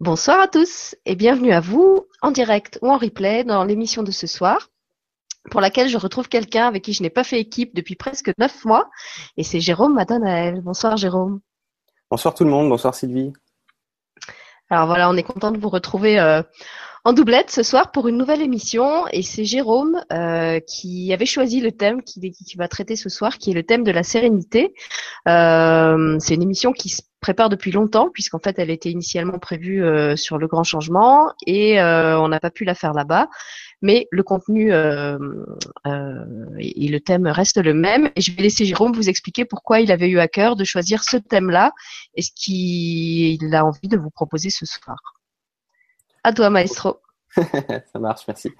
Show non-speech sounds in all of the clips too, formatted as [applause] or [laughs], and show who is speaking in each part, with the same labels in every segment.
Speaker 1: Bonsoir à tous et bienvenue à vous en direct ou en replay dans l'émission de ce soir pour laquelle je retrouve quelqu'un avec qui je n'ai pas fait équipe depuis presque neuf mois et c'est Jérôme Madanaël. Bonsoir Jérôme.
Speaker 2: Bonsoir tout le monde, bonsoir Sylvie.
Speaker 1: Alors voilà, on est content de vous retrouver euh, en doublette ce soir pour une nouvelle émission et c'est Jérôme euh, qui avait choisi le thème qui, qui, va traiter ce soir, qui est le thème de la sérénité. Euh, c'est une émission qui se prépare depuis longtemps puisqu'en fait elle était initialement prévue euh, sur le grand changement et on n'a pas pu la faire là-bas. Mais le contenu et le thème restent le même. Et je vais laisser Jérôme vous expliquer pourquoi il avait eu à cœur de choisir ce thème-là et ce qu'il a envie de vous proposer ce soir. À toi, maestro. [laughs]
Speaker 2: ça marche, merci.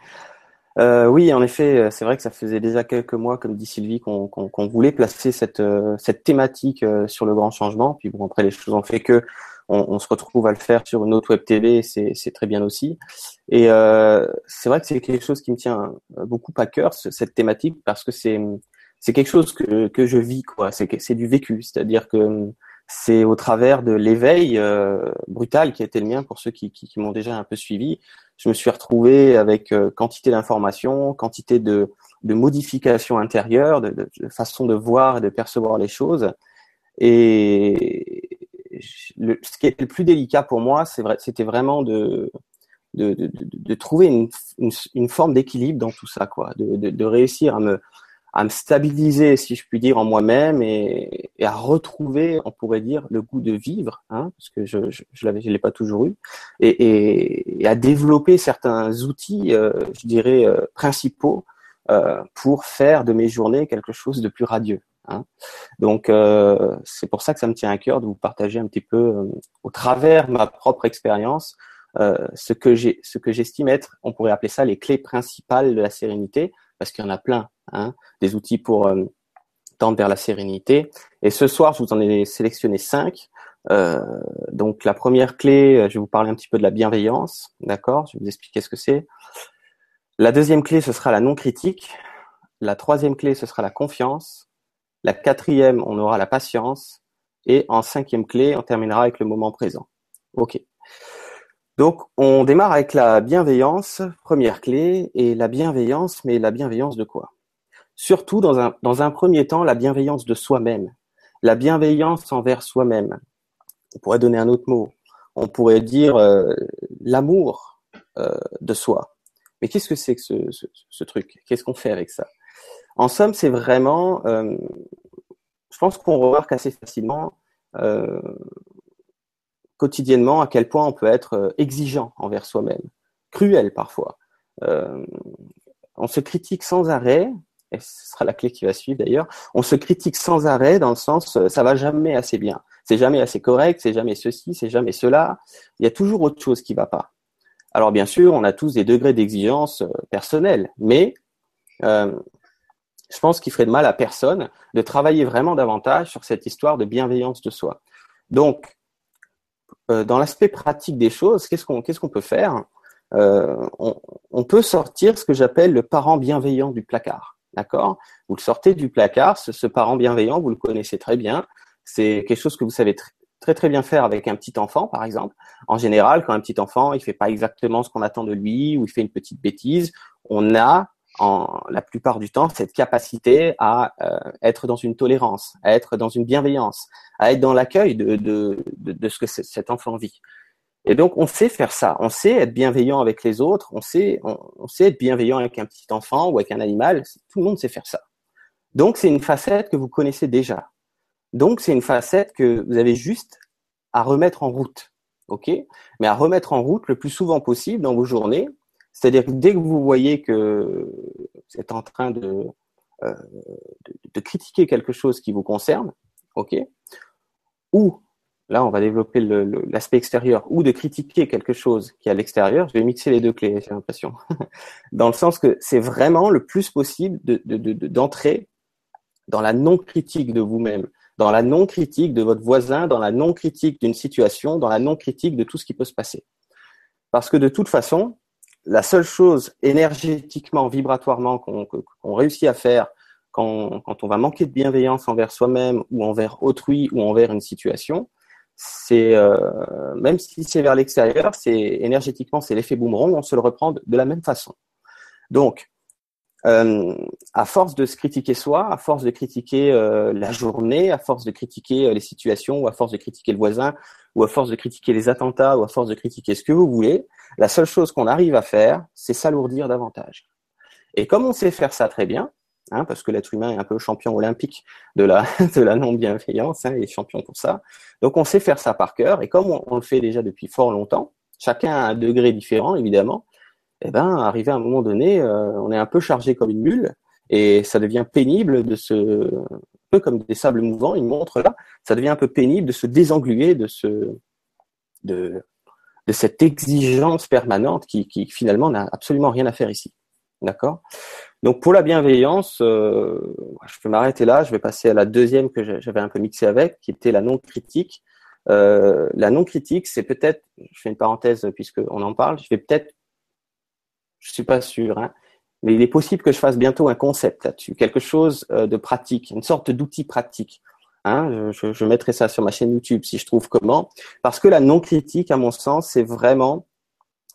Speaker 2: Euh, oui, en effet, euh, c'est vrai que ça faisait déjà quelques mois, comme dit Sylvie, qu'on voulait placer cette, euh, thématique sur le grand changement. Puis bon, après, les choses ont fait que on, se retrouve à le faire sur une autre web TV, c'est très bien aussi. Et c'est vrai que c'est quelque chose qui me tient beaucoup à cœur, cette thématique, parce que c'est c'est quelque chose que, que je vis, quoi. C'est du vécu, c'est-à-dire que c'est au travers de l'éveil euh, brutal qui a été le mien pour ceux qui, m'ont déjà un peu suivi. Je me suis retrouvé avec euh, quantité d'informations, quantité de, modifications intérieures, de, de, façon de voir et de percevoir les choses. Et le, ce qui était le plus délicat pour moi, c'était vraiment de, trouver une, une, forme d'équilibre dans tout ça, quoi, de réussir à me, à me stabiliser, si je puis dire, en moi-même et, et, à retrouver, on pourrait dire, le goût de vivre, hein, parce que je je, je l'avais, je l'ai pas toujours eu, et, et, et, à développer certains outils, euh, je dirais euh, principaux, euh, pour faire de mes journées quelque chose de plus radieux. Hein. Donc euh, c'est pour ça que ça me tient à cœur de vous partager un petit peu, euh, au travers de ma propre expérience, ce que j'ai, ce que j'estime être, on pourrait appeler ça les clés principales de la sérénité, parce qu'il y en a plein Hein, des outils pour euh, tendre vers la sérénité. Et ce soir, je vous en ai sélectionné cinq. Euh, donc la première clé, euh, je vais vous parler un petit peu de la bienveillance, d'accord? Je vais vous expliquer ce que c'est. La deuxième clé, ce sera la non-critique. La troisième clé, ce sera la confiance. La quatrième, on aura la patience. Et en cinquième clé, on terminera avec le moment présent. Ok. Donc, on démarre avec la bienveillance, première clé, et la bienveillance, mais la bienveillance de quoi? Surtout dans un, premier temps, la bienveillance de soi-même, la bienveillance envers soi-même. On pourrait donner un autre mot. On pourrait dire euh, l'amour euh, de soi. Mais qu'est-ce que c'est que ce, ce, truc? Qu'est-ce qu'on fait avec ça? En somme, c'est vraiment, euh, je pense qu'on remarque assez facilement quotidiennement à quel point on peut être exigeant envers soi-même, cruel parfois. on se critique sans arrêt, et ce sera la clé qui va suivre d'ailleurs, on se critique sans arrêt dans le sens euh, ça va jamais assez bien, c'est jamais assez correct, c'est jamais ceci, c'est jamais cela, il y a toujours autre chose qui va pas. Alors bien sûr, on a tous des degrés d'exigence euh, personnels, mais euh, je pense qu'il ferait de mal à personne de travailler vraiment davantage sur cette histoire de bienveillance de soi. Donc, dans l'aspect pratique des choses, qu'est-ce qu'on peut faire? On, peut sortir ce que j'appelle le parent bienveillant du placard. D'accord? Vous le sortez du placard, ce, parent bienveillant, vous le connaissez très bien. C'est quelque chose que vous savez très très bien faire avec un petit enfant, par exemple. En général, quand un petit enfant, il fait pas exactement ce qu'on attend de lui ou il fait une petite bêtise, on a en la plupart du temps cette capacité à euh, être dans une tolérance, à être dans une bienveillance, à être dans l'accueil de, de, de, de ce que cet enfant vit. Et donc, on sait faire ça. On sait être bienveillant avec les autres. On sait, on, sait être bienveillant avec un petit enfant ou avec un animal. Tout le monde sait faire ça. Donc, c'est une facette que vous connaissez déjà. Donc, c'est une facette que vous avez juste à remettre en route. OK? Mais à remettre en route le plus souvent possible dans vos journées. C'est-à-dire que dès que vous voyez que vous êtes en train de, euh, de, de critiquer quelque chose qui vous concerne, OK? Ou là, on va développer l'aspect extérieur ou de critiquer quelque chose qui est à l'extérieur. Je vais mixer les deux clés, j'ai l'impression. [laughs] dans le sens que c'est vraiment le plus possible d'entrer de, de, dans la non-critique de vous-même, dans la non-critique de votre voisin, dans la non-critique d'une situation, dans la non-critique de tout ce qui peut se passer. Parce que de toute façon, la seule chose énergétiquement, vibratoirement qu'on réussit à faire quand on va manquer de bienveillance envers soi-même ou envers autrui ou envers une situation, c'est euh, même si c'est vers l'extérieur, c'est énergétiquement, c'est l'effet boomerang, on se le reprend de, la même façon. Donc, euh, à force de se critiquer soi, à force de critiquer euh, la journée, à force de critiquer les situations, ou à force de critiquer le voisin, ou à force de critiquer les attentats, ou à force de critiquer ce que vous voulez, la seule chose qu'on arrive à faire, c'est s'alourdir davantage. Et comme on sait faire ça très bien, hein, parce que l'être humain est un peu champion olympique de la, [laughs] non-bienveillance, hein, il est champion pour ça. Donc on sait faire ça par cœur, et comme on, le fait déjà depuis fort longtemps, chacun à un degré différent évidemment, eh ben, arrivé à un moment donné, euh, on est un peu chargé comme une mule, et ça devient pénible de se, un peu comme des sables mouvants, une montre là, ça devient un peu pénible de se désengluer de ce, de, de cette exigence permanente qui finalement n'a absolument rien à faire ici. D'accord? Donc pour la bienveillance, euh, je peux m'arrêter là. Je vais passer à la deuxième que j'avais un peu mixé avec, qui était la non-critique. Euh, la non-critique, c'est peut-être, je fais une parenthèse puisqu'on en parle, je vais peut-être, je suis pas sûr, hein, mais il est possible que je fasse bientôt un concept là-dessus, quelque chose euh, de pratique, une sorte d'outil pratique. Hein, je, je, mettrai ça sur ma chaîne YouTube si je trouve comment. Parce que la non-critique, à mon sens, c'est vraiment,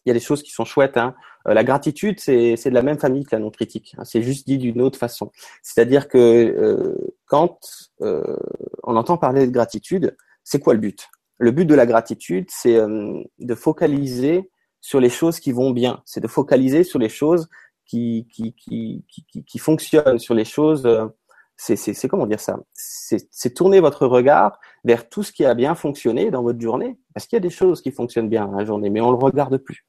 Speaker 2: il y a des choses qui sont chouettes. Hein. Euh, la gratitude, c'est de la même famille que la non-critique. Hein. C'est juste dit d'une autre façon. C'est-à-dire que euh, quand euh, on entend parler de gratitude, c'est quoi le but? Le but de la gratitude, c'est de focaliser sur les choses qui vont bien. C'est de focaliser sur les choses qui qui qui qui, qui fonctionnent, sur les choses. c'est comment dire ça? C'est tourner votre regard vers tout ce qui a bien fonctionné dans votre journée, parce qu'il y a des choses qui fonctionnent bien dans la journée, mais on le regarde plus.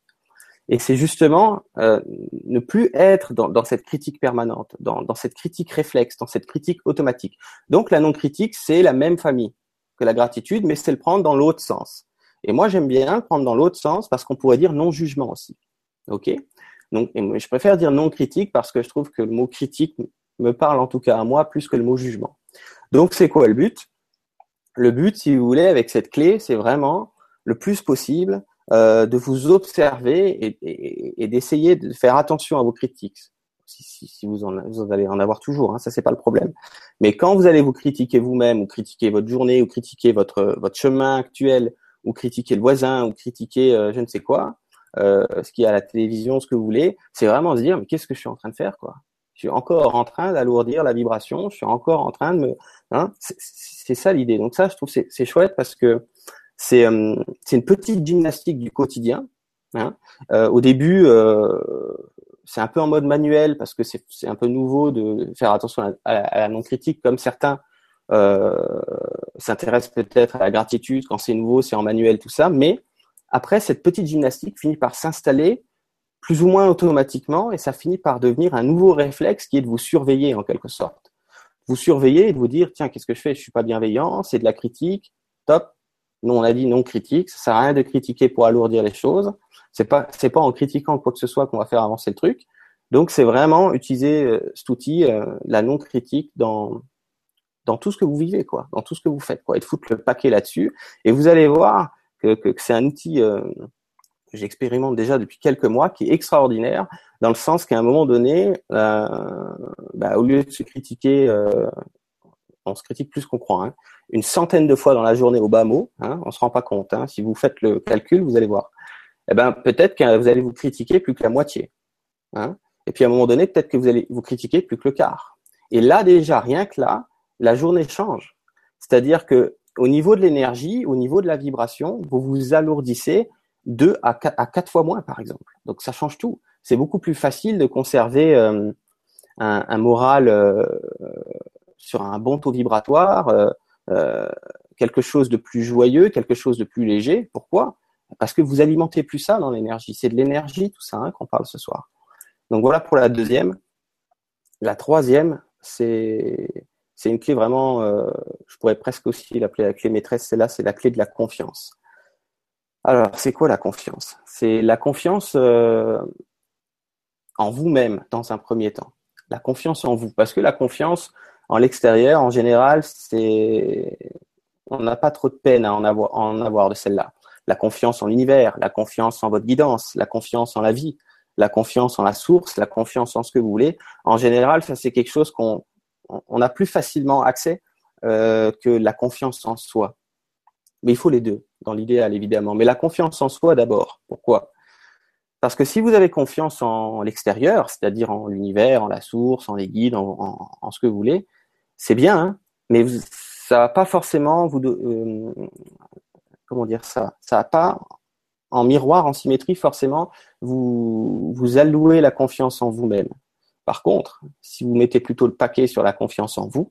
Speaker 2: Et c'est justement euh, ne plus être dans, cette critique permanente, dans, cette critique réflexe, dans cette critique automatique. Donc la non-critique, c'est la même famille que la gratitude, mais c'est le prendre dans l'autre sens. Et moi, j'aime bien prendre dans l'autre sens parce qu'on pourrait dire non-jugement aussi. OK? Donc, je préfère dire non-critique parce que je trouve que le mot critique me parle en tout cas à moi plus que le mot jugement. Donc, c'est quoi le but? Le but, si vous voulez, avec cette clé, c'est vraiment le plus possible euh, de vous observer et, et, et d'essayer de faire attention à vos critiques. Si, si, si vous, en, vous, allez en avoir toujours, hein, ça c'est pas le problème. Mais quand vous allez vous critiquer vous-même, ou critiquer votre journée, ou critiquer votre votre chemin actuel, ou critiquer le voisin, ou critiquer euh, je ne sais quoi, euh, ce qui est à la télévision, ce que vous voulez, c'est vraiment se dire mais qu'est-ce que je suis en train de faire quoi? Je suis encore en train d'alourdir la vibration, je suis encore en train de me, hein, c'est ça l'idée. Donc ça, je trouve c'est chouette parce que c'est une petite gymnastique du quotidien. Hein. Euh, au début, euh, c'est un peu en mode manuel parce que c'est un peu nouveau de faire attention à, la non-critique, comme certains s'intéressent peut-être à la gratitude quand c'est nouveau, c'est en manuel, tout ça. Mais après, cette petite gymnastique finit par s'installer plus ou moins automatiquement et ça finit par devenir un nouveau réflexe qui est de vous surveiller en quelque sorte. Vous surveiller et de vous dire, tiens, qu'est-ce que je fais? Je suis pas bienveillant, c'est de la critique, top, nous, on a dit non critique. Ça sert à rien de critiquer pour alourdir les choses. C'est pas, pas en critiquant quoi que ce soit qu'on va faire avancer le truc. Donc, c'est vraiment utiliser euh, cet outil, euh, la non critique dans tout ce que vous vivez, quoi, dans tout ce que vous faites, quoi, et de foutre le paquet là-dessus. Et vous allez voir que, que, c'est un outil euh, que j'expérimente déjà depuis quelques mois, qui est extraordinaire, dans le sens qu'à un moment donné, bah, au lieu de se critiquer on se critique plus qu'on croit, hein. Une centaine de fois dans la journée au bas mot, hein, on se rend pas compte. Hein. Si vous faites le calcul, vous allez voir. Eh ben, peut-être que vous allez vous critiquer plus que la moitié. Hein. Et puis à un moment donné, peut-être que vous allez vous critiquer plus que le quart. Et là déjà, rien que là, la journée change. C'est-à-dire que au niveau de l'énergie, au niveau de la vibration, vous vous alourdissez deux à quatre, fois moins, par exemple. Donc ça change tout. C'est beaucoup plus facile de conserver euh, un, moral euh, sur un bon taux vibratoire, euh, euh, quelque chose de plus joyeux, quelque chose de plus léger. Pourquoi? Parce que vous alimentez plus ça dans l'énergie. C'est de l'énergie tout ça hein, qu'on parle ce soir. Donc voilà pour la deuxième. La troisième, c'est une clé vraiment, euh, je pourrais presque aussi l'appeler la clé maîtresse. C'est là, c'est la clé de la confiance. Alors, c'est quoi la confiance? C'est la confiance en vous-même dans un premier temps. La confiance en vous, parce que la confiance, en l'extérieur, en général, c'est on n'a pas trop de peine à en avoir, de celle-là. La confiance en l'univers, la confiance en votre guidance, la confiance en la vie, la confiance en la source, la confiance en ce que vous voulez. En général, c'est quelque chose qu'on on a plus facilement accès euh, que la confiance en soi. Mais il faut les deux, dans l'idéal évidemment. Mais la confiance en soi d'abord. Pourquoi? Parce que si vous avez confiance en l'extérieur, c'est-à-dire en l'univers, en la source, en les guides, en, ce que vous voulez, c'est bien, hein, mais ça va pas forcément vous... Euh, comment dire ça Ça va pas en miroir, en symétrie, forcément, vous, vous allouez la confiance en vous-même. Par contre, si vous mettez plutôt le paquet sur la confiance en vous,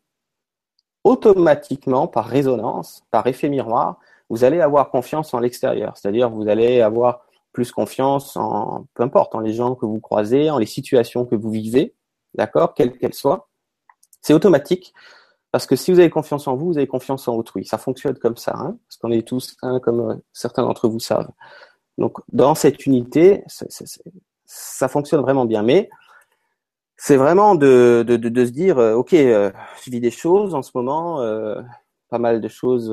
Speaker 2: automatiquement, par résonance, par effet miroir, vous allez avoir confiance en l'extérieur. C'est-à-dire, vous allez avoir plus confiance en, peu importe, en les gens que vous croisez, en les situations que vous vivez, d'accord, quelles qu'elles soient. C'est automatique. Parce que si vous avez confiance en vous, vous avez confiance en autrui. Ça fonctionne comme ça, hein, parce qu'on est tous comme euh, certains d'entre vous savent. Donc, dans cette unité, ça fonctionne vraiment bien. Mais c'est vraiment de, se dire, euh, ok, euh, je vis des choses en ce moment, euh, pas mal de choses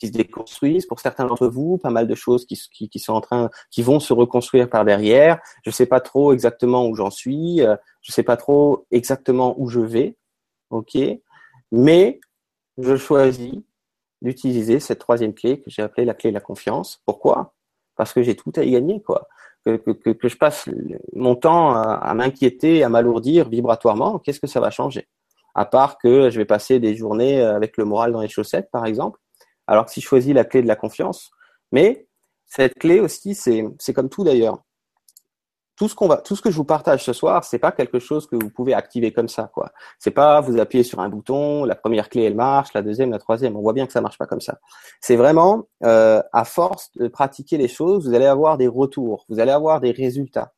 Speaker 2: qui se déconstruisent pour certains d'entre vous, pas mal de choses qui, qui, qui, sont en train, qui vont se reconstruire par derrière. Je sais pas trop exactement où j'en suis, je sais pas trop exactement où je vais, ok, mais je choisis d'utiliser cette troisième clé que j'ai appelée la clé de la confiance. Pourquoi? Parce que j'ai tout à y gagner, quoi que, que, je passe mon temps à, m'inquiéter, à m'alourdir vibratoirement, qu'est-ce que ça va changer? À part que je vais passer des journées avec le moral dans les chaussettes, par exemple. Alors que si je choisis la clé de la confiance, mais cette clé aussi, c'est comme tout d'ailleurs tout ce qu'on va, tout ce que je vous partage ce soir, c'est pas quelque chose que vous pouvez activer comme ça, quoi. C'est pas vous appuyez sur un bouton, la première clé elle marche, la deuxième, la troisième. On voit bien que ça marche pas comme ça. C'est vraiment euh, à force de pratiquer les choses, vous allez avoir des retours, vous allez avoir des résultats.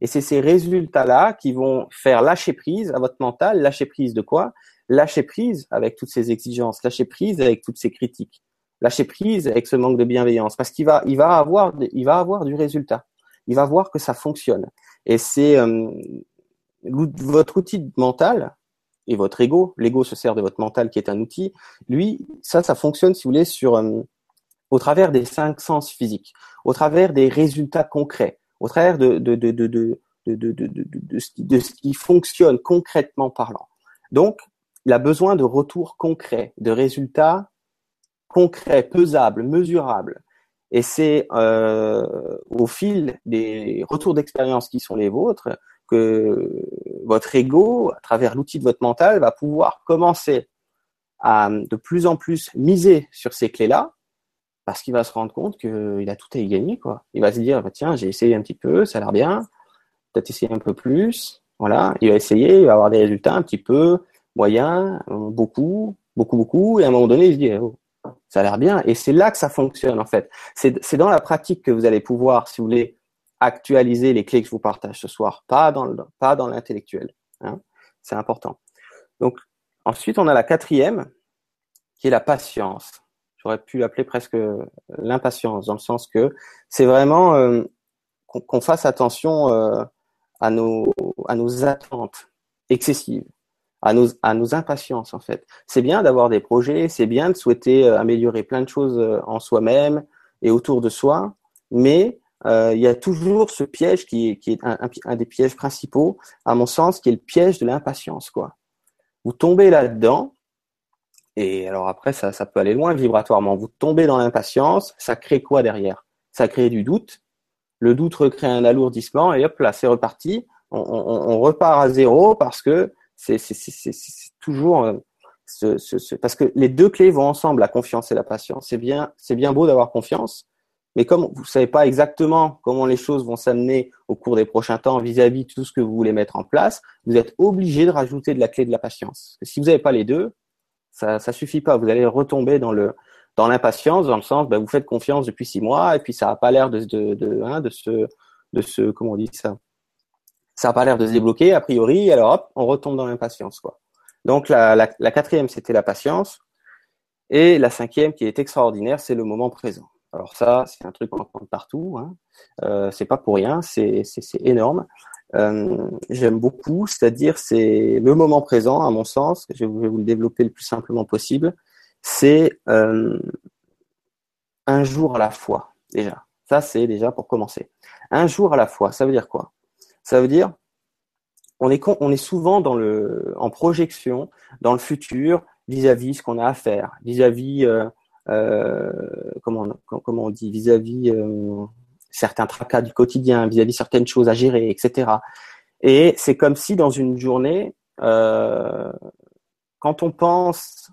Speaker 2: Et c'est ces résultats-là qui vont faire lâcher prise à votre mental. Lâcher prise de quoi? Lâcher prise avec toutes ces exigences, lâcher prise avec toutes ces critiques, lâcher prise avec ce manque de bienveillance, parce qu'il va, il va avoir, il va avoir du résultat il va voir que ça fonctionne. Et c'est euh, votre outil mental et votre ego. L'ego se sert de votre mental qui est un outil. Lui, ça, ça fonctionne, si vous voulez, sur euh, au travers des cinq sens physiques, au travers des résultats concrets, au travers de, ce qui, ce qui fonctionne concrètement parlant. Donc, il a besoin de retours concrets, de résultats concrets, pesables, mesurables. Et c'est euh, au fil des retours d'expérience qui sont les vôtres que votre ego, à travers l'outil de votre mental, va pouvoir commencer à de plus en plus miser sur ces clés-là parce qu'il va se rendre compte qu'il a tout à y gagner. Quoi. Il va se dire, bah, tiens, j'ai essayé un petit peu, ça a l'air bien, peut-être essayer un peu plus. Voilà, il va essayer, il va avoir des résultats un petit peu moyens, beaucoup, beaucoup, beaucoup, et à un moment donné, il se dit, oh, ça a l'air bien. Et c'est là que ça fonctionne, en fait. C'est dans la pratique que vous allez pouvoir, si vous voulez, actualiser les clés que je vous partage ce soir, pas dans pas dans l'intellectuel. Hein. C'est important. Donc, ensuite, on a la quatrième, qui est la patience. J'aurais pu l'appeler presque l'impatience, dans le sens que c'est vraiment euh, qu'on fasse attention euh, à, nos, à nos attentes excessives à nos, à nos impatiences en fait. C'est bien d'avoir des projets, c'est bien de souhaiter euh, améliorer plein de choses euh, en soi-même et autour de soi, mais euh, il y a toujours ce piège qui est, qui est un, un, des pièges principaux, à mon sens, qui est le piège de l'impatience. quoi. Vous tombez là-dedans, et alors après, ça, peut aller loin vibratoirement. Vous tombez dans l'impatience, ça crée quoi derrière? Ça crée du doute. Le doute recrée un alourdissement, et hop là, c'est reparti. On, repart à zéro parce que c'est toujours euh, ce, ce, parce que les deux clés vont ensemble, la confiance et la patience. C'est bien, c'est bien beau d'avoir confiance, mais comme vous savez pas exactement comment les choses vont s'amener au cours des prochains temps vis-à-vis de tout ce que vous voulez mettre en place, vous êtes obligé de rajouter de la clé de la patience. si vous n'avez pas les deux, ça, ça suffit pas. Vous allez retomber dans le dans l'impatience, dans le sens, ben, vous faites confiance depuis six mois et puis ça n'a pas l'air de de de, hein, de se de se comment on dit ça? Ça n'a pas l'air de se débloquer a priori, alors hop, on retombe dans l'impatience. quoi. Donc la, la, quatrième, c'était la patience. Et la cinquième, qui est extraordinaire, c'est le moment présent. Alors ça, c'est un truc qu'on entend partout. Hein. Euh, c'est pas pour rien, c'est énorme. Euh, J'aime beaucoup, c'est-à-dire c'est le moment présent, à mon sens. Je vais vous le développer le plus simplement possible. C'est euh, un jour à la fois déjà. Ça, c'est déjà pour commencer. Un jour à la fois, ça veut dire quoi? Ça veut dire, on est, on est souvent dans le, en projection dans le futur vis-à-vis ce qu'on a à faire, vis-à-vis euh, comment, comment on dit, vis-à-vis certains tracas du quotidien, vis-à-vis certaines choses à gérer, etc. Et c'est comme si dans une journée, quand on pense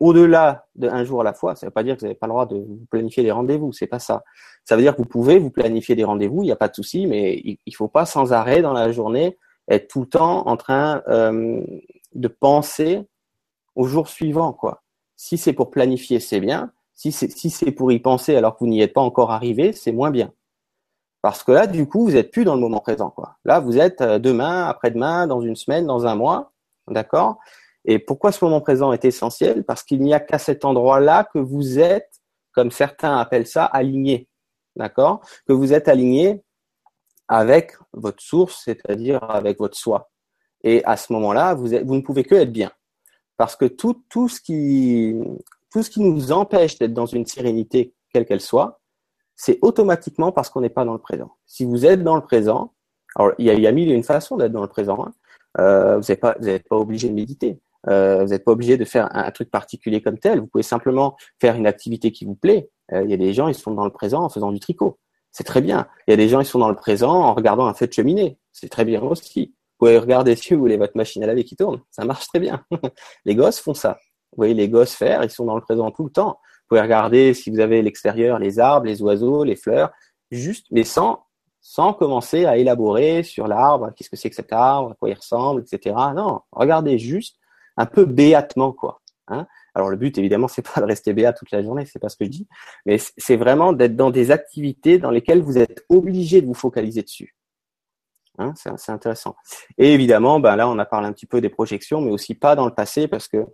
Speaker 2: au-delà d'un jour à la fois, ça ne veut pas dire que vous n'avez pas le droit de planifier des rendez-vous, c'est pas ça. Ça veut dire que vous pouvez vous planifier des rendez-vous, il n'y a pas de souci, mais il ne faut pas sans arrêt dans la journée être tout le temps en train euh, de penser au jour suivant, quoi. Si c'est pour planifier, c'est bien. Si c'est pour y penser alors que vous n'y êtes pas encore arrivé, c'est moins bien. Parce que là, du coup, vous n'êtes plus dans le moment présent, quoi. Là, vous êtes euh, demain, après-demain, dans une semaine, dans un mois, d'accord? Et pourquoi ce moment présent est essentiel? Parce qu'il n'y a qu'à cet endroit-là que vous êtes, comme certains appellent ça, aligné. D'accord? Que vous êtes aligné avec votre source, c'est-à-dire avec votre soi. Et à ce moment-là, vous, ne pouvez que être bien. Parce que tout, ce qui, tout ce qui nous empêche d'être dans une sérénité, quelle qu'elle soit, c'est automatiquement parce qu'on n'est pas dans le présent. Si vous êtes dans le présent, alors il y a, y a mille et une façons d'être dans le présent. Hein. Euh, vous n'êtes pas, pas obligé de méditer. Euh, vous n'êtes pas obligé de faire un, truc particulier comme tel. Vous pouvez simplement faire une activité qui vous plaît. Euh, il y a des gens, ils sont dans le présent en faisant du tricot. C'est très bien. Il y a des gens, ils sont dans le présent en regardant un feu de cheminée. C'est très bien aussi. Vous pouvez regarder si vous voulez votre machine à laver qui tourne. Ça marche très bien. [laughs] les gosses font ça. Vous voyez les gosses faire, ils sont dans le présent tout le temps. Regarder si vous avez l'extérieur, les arbres, les oiseaux, les fleurs, juste, mais sans, sans commencer à élaborer sur l'arbre, qu'est-ce que c'est que cet arbre, à quoi il ressemble, etc. Non, regardez juste un peu béatement, quoi. Hein Alors le but, évidemment, c'est pas de rester béat toute la journée, c'est pas ce que je dis, mais c'est vraiment d'être dans des activités dans lesquelles vous êtes obligé de vous focaliser dessus. Hein c'est intéressant. Et évidemment, ben là, on a parlé un petit peu des projections, mais aussi pas dans le passé, parce que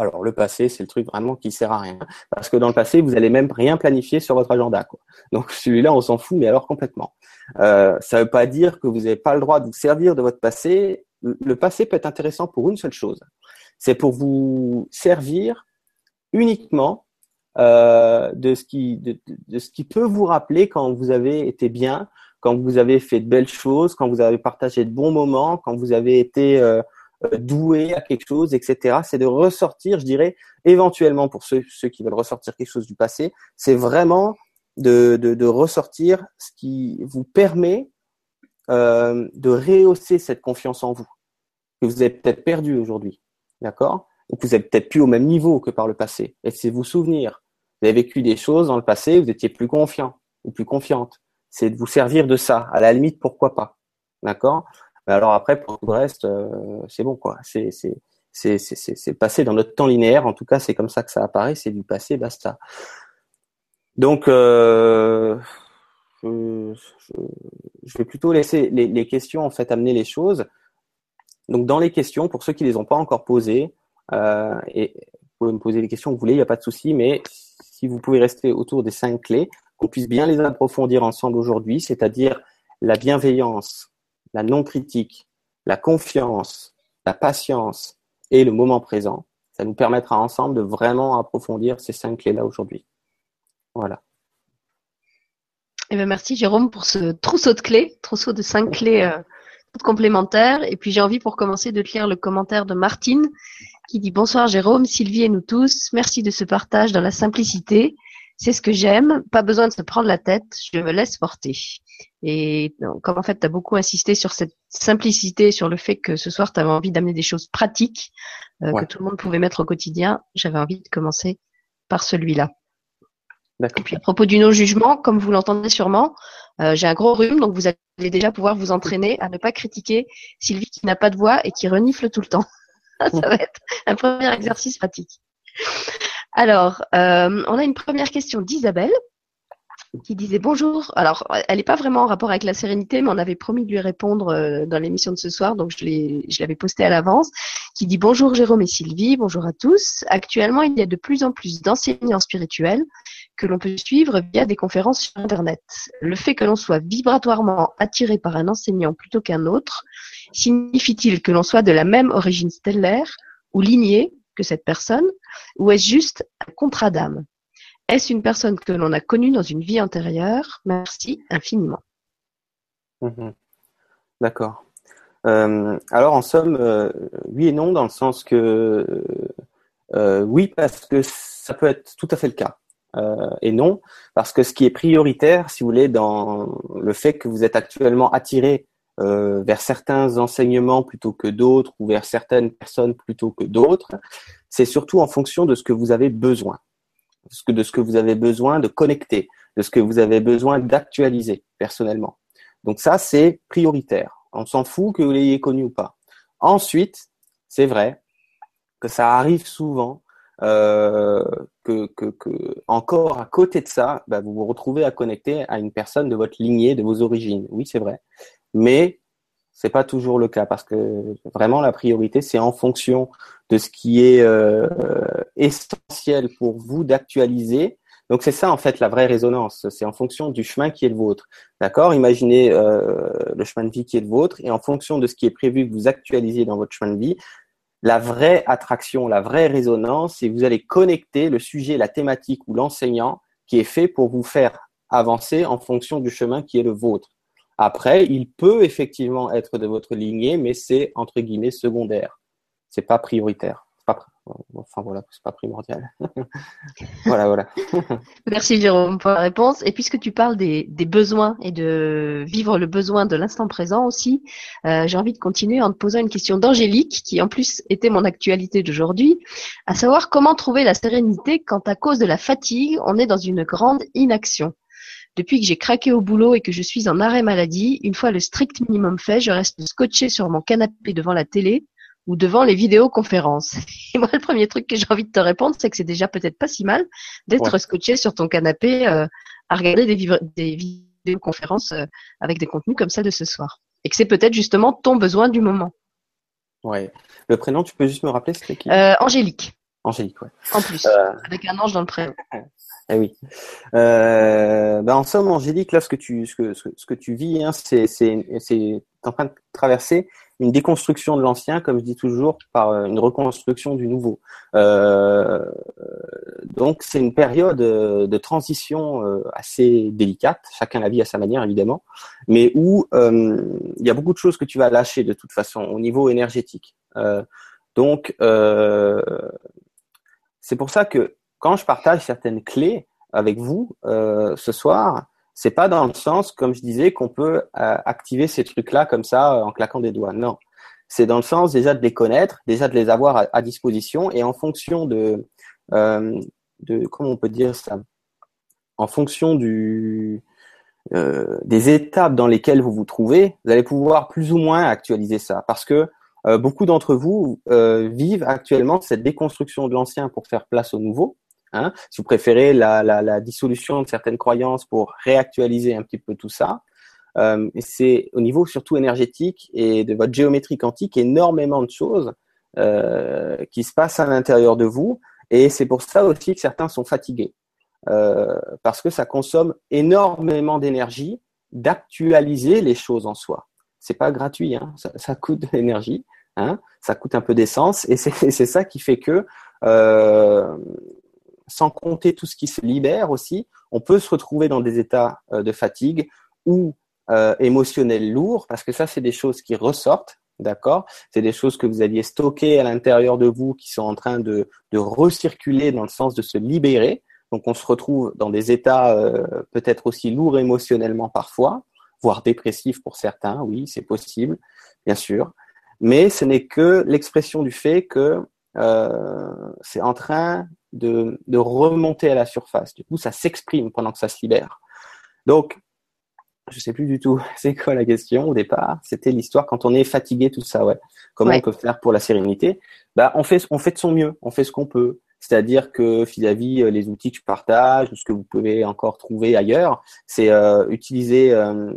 Speaker 2: alors le passé, c'est le truc vraiment qui sert à rien, parce que dans le passé, vous allez même rien planifier sur votre agenda. Donc celui-là, on s'en fout, mais alors complètement. Euh, ça ne veut pas dire que vous n'avez pas le droit de vous servir de votre passé le passé peut être intéressant pour une seule chose. C'est pour vous servir uniquement euh, de, ce qui, peut vous rappeler quand vous avez été bien, quand vous avez fait de belles choses, quand vous avez partagé de bons moments, quand vous avez été euh, doué à quelque chose, etc. C'est de ressortir, je dirais, éventuellement pour ceux, ceux qui veulent ressortir quelque chose du passé, c'est vraiment de, de, ressortir ce qui vous permet euh, de rehausser cette confiance en vous que vous avez peut-être perdu aujourd'hui, d'accord? Ou que vous êtes peut-être plus au même niveau que par le passé. Et c'est vous souvenir. Vous avez vécu des choses dans le passé, vous étiez plus confiant ou plus confiante. C'est de vous servir de ça. À la limite, pourquoi pas D'accord? Alors après, pour le reste, euh, c'est bon quoi. C'est c'est c'est c'est passé dans notre temps linéaire. En tout cas, c'est comme ça que ça apparaît. C'est du passé, basta. Donc, euh, je, vais plutôt laisser les, les, questions en fait amener les choses. Donc dans les questions, pour ceux qui les ont pas encore posées, euh, et vous pouvez me poser les questions que vous voulez, il n'y a pas de souci, mais si vous pouvez rester autour des cinq clés, qu'on puisse bien les approfondir ensemble aujourd'hui, c'est-à-dire la bienveillance, la non-critique, la confiance, la patience et le moment présent. Ça nous permettra ensemble de vraiment approfondir ces cinq clés-là aujourd'hui. Voilà.
Speaker 1: Eh bien, merci Jérôme pour ce trousseau de clés, trousseau de cinq clés euh, complémentaires. Et puis j'ai envie pour commencer de lire le commentaire de Martine qui dit Bonsoir Jérôme, Sylvie et nous tous. Merci de ce partage dans la simplicité. C'est ce que j'aime. Pas besoin de se prendre la tête. Je me laisse porter. Et comme en fait tu as beaucoup insisté sur cette simplicité, sur le fait que ce soir tu avais envie d'amener des choses pratiques euh, que tout le monde pouvait mettre au quotidien, j'avais envie de commencer par celui-là. Et puis à propos du non-jugement, comme vous l'entendez sûrement, euh, j'ai un gros rhume, donc vous allez déjà pouvoir vous entraîner à ne pas critiquer Sylvie qui n'a pas de voix et qui renifle tout le temps. [laughs] Ça va être un premier exercice pratique. Alors, euh, on a une première question d'Isabelle qui disait bonjour. Alors, elle n'est pas vraiment en rapport avec la sérénité, mais on avait promis de lui répondre euh, dans l'émission de ce soir, donc je l'avais posté à l'avance. Qui dit bonjour Jérôme et Sylvie, bonjour à tous. Actuellement, il y a de plus en plus d'enseignants spirituels que l'on peut suivre via des conférences sur Internet. Le fait que l'on soit vibratoirement attiré par un enseignant plutôt qu'un autre signifie-t-il que l'on soit de la même origine stellaire ou lignée cette personne, ou est-ce juste un contrat d'âme? Est-ce une personne que l'on a connue dans une vie antérieure? Merci infiniment.
Speaker 2: Mhm. D'accord. Euh, alors en somme, euh, oui et non, dans le sens que euh, oui, parce que ça peut être tout à fait le cas. Et non, parce que ce qui est prioritaire, si vous voulez, dans le fait que vous êtes actuellement attiré euh, vers certains enseignements plutôt que d'autres ou vers certaines personnes plutôt que d'autres, c'est surtout en fonction de ce que vous avez besoin, de ce que vous avez besoin de connecter, de ce que vous avez besoin d'actualiser personnellement. Donc ça, c'est prioritaire. On s'en fout que vous l'ayez connu ou pas. Ensuite, c'est vrai que ça arrive souvent euh, que, encore à côté de ça, bah, vous vous retrouvez à connecter à une personne de votre lignée, de vos origines. Oui, c'est vrai. Mais c'est pas toujours le cas parce que vraiment la priorité, c'est en fonction de ce qui est euh, essentiel pour vous d'actualiser. Donc c'est ça en fait la vraie résonance. C'est en fonction du chemin qui est le vôtre. D'accord? Imaginez euh, le chemin de vie qui est le vôtre et en fonction de ce qui est prévu que vous actualisez dans votre chemin de vie, la vraie attraction, la vraie résonance, c'est vous allez connecter le sujet, la thématique ou l'enseignant qui est fait pour vous faire avancer en fonction du chemin qui est le vôtre. Après, il peut effectivement être de votre lignée, mais c'est entre guillemets secondaire. C'est pas prioritaire. Enfin voilà, c'est pas primordial. [laughs] voilà, voilà. [laughs]
Speaker 1: Merci Jérôme pour la réponse. Et puisque tu parles des, des besoins et de vivre le besoin de l'instant présent aussi, euh, j'ai envie de continuer en te posant une question d'Angélique, qui en plus était mon actualité d'aujourd'hui, à savoir comment trouver la sérénité quand à cause de la fatigue, on est dans une grande inaction. Depuis que j'ai craqué au boulot et que je suis en arrêt maladie, une fois le strict minimum fait, je reste scotché sur mon canapé devant la télé ou devant les vidéoconférences. [laughs] Et moi, le premier truc que j'ai envie de te répondre, c'est que c'est déjà peut-être pas si mal d'être scotché sur ton canapé euh, à regarder des, des vidéoconférences euh, avec des contenus comme ça de ce soir. Et que c'est peut-être justement ton besoin du moment.
Speaker 2: Ouais. Le prénom, tu peux juste me rappeler, c'était qui?
Speaker 1: Euh, Angélique.
Speaker 2: Angélique, ouais.
Speaker 1: En plus, avec un ange dans le prénom. [laughs]
Speaker 2: Eh oui. Euh, ben en somme, Angélique, là, ce que tu, ce que, ce que tu vis, hein, c'est, c'est, c'est en train de traverser une déconstruction de l'ancien, comme je dis toujours, par euh, une reconstruction du nouveau. Euh, donc c'est une période euh, de transition assez délicate, chacun la vit à sa manière évidemment, mais où il y a beaucoup de choses que tu vas lâcher de toute façon au niveau énergétique. donc c'est pour ça que quand je partage certaines clés avec vous ce soir, c'est pas dans le sens, comme je disais, qu'on peut euh, activer ces trucs-là comme ça euh, en claquant des doigts. Non, c'est dans le sens déjà de les connaître, déjà de les avoir à, disposition et en fonction de, euh, de comment on peut dire ça, en fonction du des étapes dans lesquelles vous vous trouvez, vous allez pouvoir plus ou moins actualiser ça. Parce que beaucoup d'entre vous vivent actuellement cette déconstruction de l'ancien pour faire place au nouveau Hein, si vous préférez la, dissolution de certaines croyances pour réactualiser un petit peu tout ça. Euh, c'est au niveau surtout énergétique et de votre géométrie quantique énormément de choses euh, qui se passent à l'intérieur de vous et c'est pour ça aussi que certains sont fatigués euh, parce que ça consomme énormément d'énergie d'actualiser les choses en soi. C'est pas gratuit, hein, ça, coûte de l'énergie, hein, ça coûte un peu d'essence et c'est ça qui fait que sans compter tout ce qui se libère aussi, on peut se retrouver dans des états euh, de fatigue ou euh, émotionnels lourds, parce que ça, c'est des choses qui ressortent, d'accord? C'est des choses que vous aviez stockées à l'intérieur de vous, qui sont en train de, de recirculer dans le sens de se libérer. Donc, on se retrouve dans des états euh, peut-être aussi lourds émotionnellement parfois, voire dépressifs pour certains, oui, c'est possible, bien sûr. Mais ce n'est que l'expression du fait que c'est en train de, de, remonter à la surface. Du coup, ça s'exprime pendant que ça se libère. Donc, je sais plus du tout [laughs] c'est quoi la question au départ. C'était l'histoire quand on est fatigué, tout ça, ouais. Comment on peut faire pour la sérénité? Bah, on fait, on fait de son mieux, on fait ce qu'on peut. C'est-à-dire que vis-à-vis euh, les outils que je partage ou ce que vous pouvez encore trouver ailleurs, c'est euh, utiliser euh,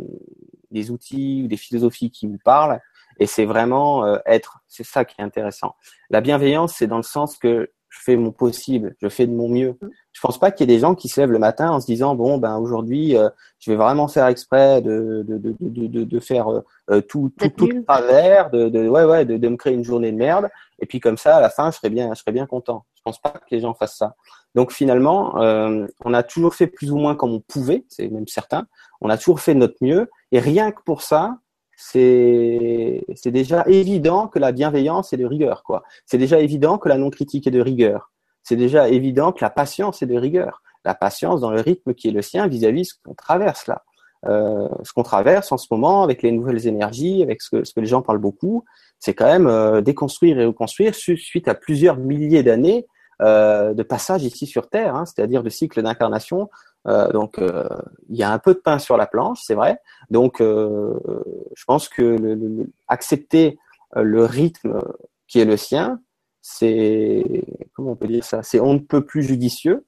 Speaker 2: des outils ou des philosophies qui vous parlent et c'est vraiment euh, être, c'est ça qui est intéressant. La bienveillance, c'est dans le sens que je fais mon possible, je fais de mon mieux. Je pense pas qu'il y ait des gens qui se lèvent le matin en se disant bon ben aujourd'hui euh, je vais vraiment faire exprès de de de de, de, faire euh, tout tout tout travers, de, de ouais ouais de, de me créer une journée de merde et puis comme ça à la fin je serais bien je serais bien content. Je pense pas que les gens fassent ça. Donc finalement on a toujours fait plus ou moins comme on pouvait, c'est même certain. On a toujours fait de notre mieux et rien que pour ça c'est déjà évident que la bienveillance est de rigueur, quoi. C'est déjà évident que la non-critique est de rigueur. C'est déjà évident que la patience est de rigueur. La patience dans le rythme qui est le sien vis-à-vis de ce qu'on traverse là. Euh, ce qu'on traverse en ce moment avec les nouvelles énergies, avec ce que, les gens parlent beaucoup, c'est quand même euh, déconstruire et reconstruire suite à plusieurs milliers d'années de passage ici sur Terre, hein, c'est-à-dire de cycle d'incarnation. Euh, donc, euh, il y a un peu de pain sur la planche, c'est vrai. Donc, je pense que le, le, accepter le rythme qui est le sien, c'est comment on peut dire ça? C'est on ne peut plus judicieux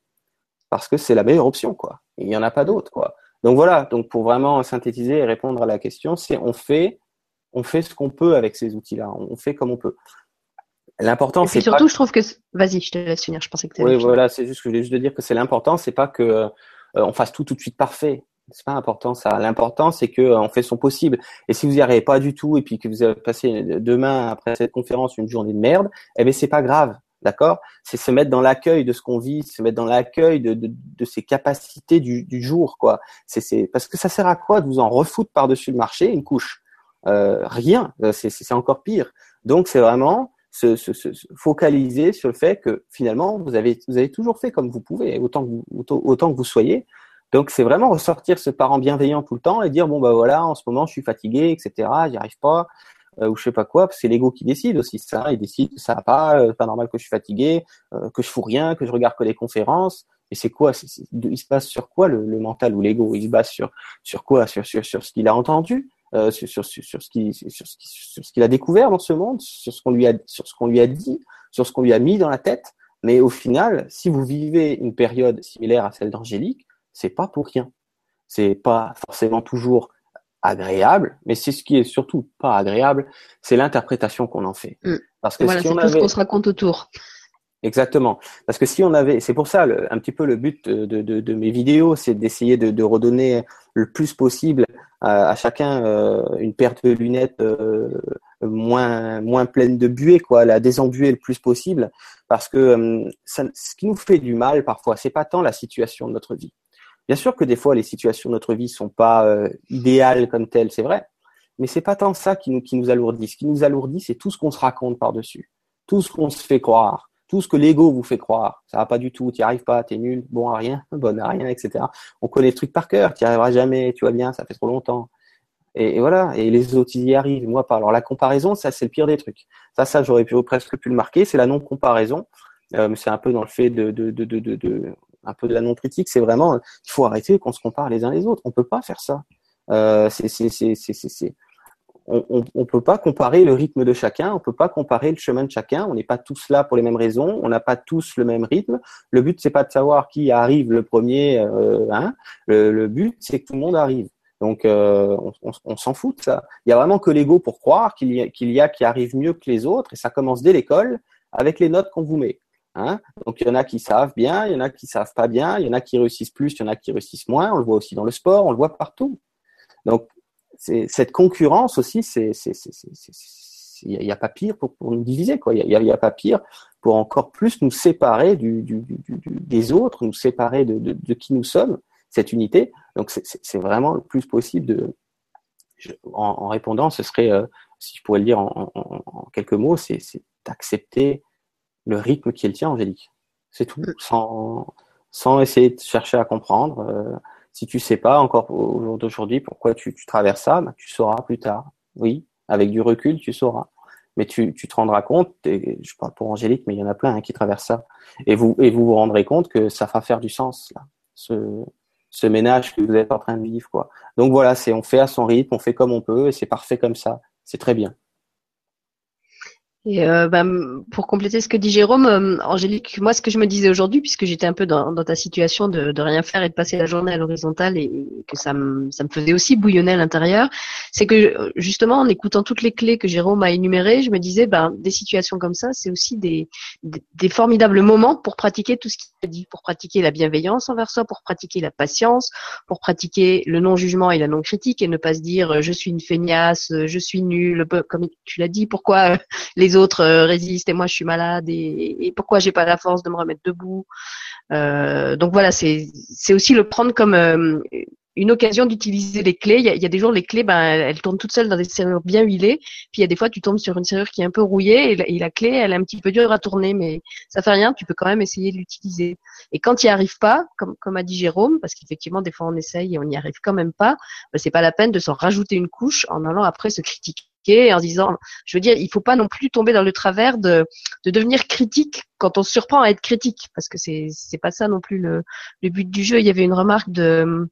Speaker 2: parce que c'est la meilleure option, quoi. Il n'y en a pas d'autre, quoi. Donc voilà. Donc pour vraiment synthétiser et répondre à la question, c'est on fait, on fait ce qu'on peut avec ces outils-là. On fait comme on peut.
Speaker 1: L'important, c'est surtout, je trouve que vas-y, je te laisse finir. Je pensais que.
Speaker 2: Oui, voilà, c'est juste que je voulais juste dire que c'est l'important, c'est pas que euh, on fasse tout tout de suite parfait. C'est pas important ça. L'important, c'est que euh, on fait son possible. Et si vous y arrivez pas du tout et puis que vous avez passé demain après cette conférence une journée de merde, eh ben c'est pas grave, d'accord? C'est se mettre dans l'accueil de ce qu'on vit, se mettre dans l'accueil de, de, de, ses capacités du, du jour, quoi. C'est parce que ça sert à quoi de vous en refoutre par dessus le marché une couche? Euh, Rien. C'est encore pire. Donc c'est vraiment se, se, se, focaliser sur le fait que finalement vous avez vous avez toujours fait comme vous pouvez autant que vous, autant, que vous soyez. Donc c'est vraiment ressortir ce parent bienveillant tout le temps et dire bon bah voilà en ce moment je suis fatigué etc j'y arrive pas euh, ou je sais pas quoi c'est l'ego qui décide aussi ça il décide ça va pas euh, pas normal que je suis fatigué euh, que je fous rien que je regarde que les conférences. Et c'est quoi il se base sur quoi le, le mental ou l'ego? Il se base sur sur quoi? Sur sur, sur ce qu'il a entendu? Euh, sur, sur, sur, ce qu'il sur ce sur ce qu'il a découvert dans ce monde sur ce qu'on lui a sur ce qu'on lui a dit sur ce qu'on lui a mis dans la tête mais au final si vous vivez une période similaire à celle d'Angélique c'est pas pour rien. C'est pas forcément toujours agréable, mais c'est ce qui est surtout pas agréable, c'est l'interprétation qu'on en fait.
Speaker 1: Mm. Parce que voilà, si on avait... tout ce qu'on se raconte autour.
Speaker 2: Exactement. Parce que si on avait, c'est pour ça un petit peu le but de, mes vidéos, c'est d'essayer de, redonner le plus possible à, chacun euh, une perte de lunettes euh, moins moins pleine de buée, quoi, la désembuer le plus possible, parce que euh, ce qui nous fait du mal parfois, c'est pas tant la situation de notre vie, Bien sûr que des fois, les situations de notre vie sont pas idéales comme telles, c'est vrai. Mais c'est pas tant ça qui nous, qui nous alourdit. Ce qui nous alourdit, c'est tout ce qu'on se raconte par-dessus. Tout ce qu'on se fait croire. Tout ce que l'ego vous fait croire. Ça va pas du tout, tu n'y arrives pas, tu es nul, bon à rien, [laughs] bonne à rien, etc. On connaît le truc par cœur, tu n'y arriveras jamais, tu vois bien, ça fait trop longtemps. Et, voilà, et les autres, ils y arrivent, moi pas. Alors la comparaison, ça c'est le pire des trucs. Ça, ça j'aurais presque pu le marquer, c'est la non-comparaison. Euh, c'est un peu dans le fait de, un peu de la non-critique, c'est vraiment, il faut arrêter qu'on se compare les uns les autres. On peut pas faire ça. Euh, c'est, on, on, peut pas comparer le rythme de chacun, on peut pas comparer le chemin de chacun. On n'est pas tous là pour les mêmes raisons, on n'a pas tous le même rythme. Le but c'est pas de savoir qui arrive le premier. Euh, hein. le, le, but c'est que tout le monde arrive. Donc euh, on, s'en fout de ça. Il y a vraiment que l'ego pour croire qu'il y, qu'il y a qui arrive mieux que les autres et ça commence dès l'école avec les notes qu'on vous met. Hein Donc il y en a qui savent bien, il y en a qui savent pas bien, il y en a qui réussissent plus, il y en a qui réussissent moins. On le voit aussi dans le sport, on le voit partout. Donc cette concurrence aussi, c'est il n'y a, pas pire pour, pour nous diviser quoi. Il n'y a, pas pire pour encore plus nous séparer du, du, du, des autres, nous séparer de, de, de, qui nous sommes, cette unité. Donc c'est vraiment le plus possible de en, en répondant, ce serait, euh, si je pourrais le dire en, en, en quelques mots, c'est d'accepter le rythme qui est le tien, Angélique. C'est tout, sans, sans essayer de chercher à comprendre. Euh, si tu sais pas encore au jour d'aujourd'hui pourquoi tu, traverses ça, bah, tu sauras plus tard. Oui, avec du recul, tu sauras. Mais tu, te rendras compte, je parle pour Angélique, mais il y en a plein hein, qui traversent ça. Et vous, et vous vous rendrez compte que ça va faire du sens, là, ce, ce ménage que vous êtes en train de vivre. Quoi. Donc voilà, c'est on fait à son rythme, on fait comme on peut, et c'est parfait comme ça. C'est très bien.
Speaker 1: Et euh, bah, pour compléter ce que dit Jérôme, euh, Angélique, moi ce que je me disais aujourd'hui, puisque j'étais un peu dans, dans ta situation de, de, rien faire et de passer la journée à l'horizontale et, que ça me, ça me faisait aussi bouillonner à l'intérieur, c'est que justement en écoutant toutes les clés que Jérôme a énumérées, je me disais, ben, des situations comme ça, c'est aussi des, des, des, formidables moments pour pratiquer tout ce qu'il a dit, pour pratiquer la bienveillance envers soi, pour pratiquer la patience, pour pratiquer le non-jugement et la non-critique et ne pas se dire je suis une feignasse, je suis nulle, comme tu l'as dit, pourquoi les autres euh, résistent et moi je suis malade et, pourquoi j'ai pas la force de me remettre debout. Euh, donc voilà, c'est aussi le prendre comme euh, une occasion d'utiliser les clés. Il y, a, des jours, les clés, ben, elles, tournent toutes seules dans des serrures bien huilées. Puis il y a des fois, tu tombes sur une serrure qui est un peu rouillée et la, clé, elle est un petit peu dure à tourner, mais ça fait rien. Tu peux quand même essayer de l'utiliser. Et quand il n'y arrive pas, comme, comme a dit Jérôme, parce qu'effectivement, des fois, on essaye et on n'y arrive quand même pas, ben, c'est pas la peine de s'en rajouter une couche en allant après se critiquer en disant, je veux dire, il faut pas non plus tomber dans le travers de, de devenir critique quand on se surprend à être critique, parce que c'est c'est pas ça non plus le, le but du jeu. Il y avait une remarque de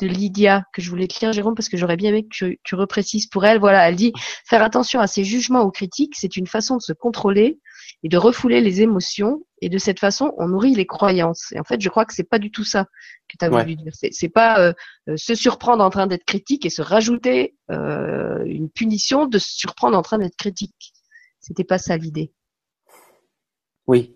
Speaker 1: de Lydia que je voulais te lire, Jérôme, parce que j'aurais bien aimé que tu, tu reprécises pour elle. Voilà, elle dit faire attention à ses jugements ou critiques, c'est une façon de se contrôler et de refouler les émotions. Et de cette façon, on nourrit les croyances. Et en fait, je crois que c'est pas du tout ça que tu as voulu dire. C'est pas euh, euh, se surprendre en train d'être critique et se rajouter euh, une punition de se surprendre en train d'être critique. C'était pas ça l'idée.
Speaker 2: Oui.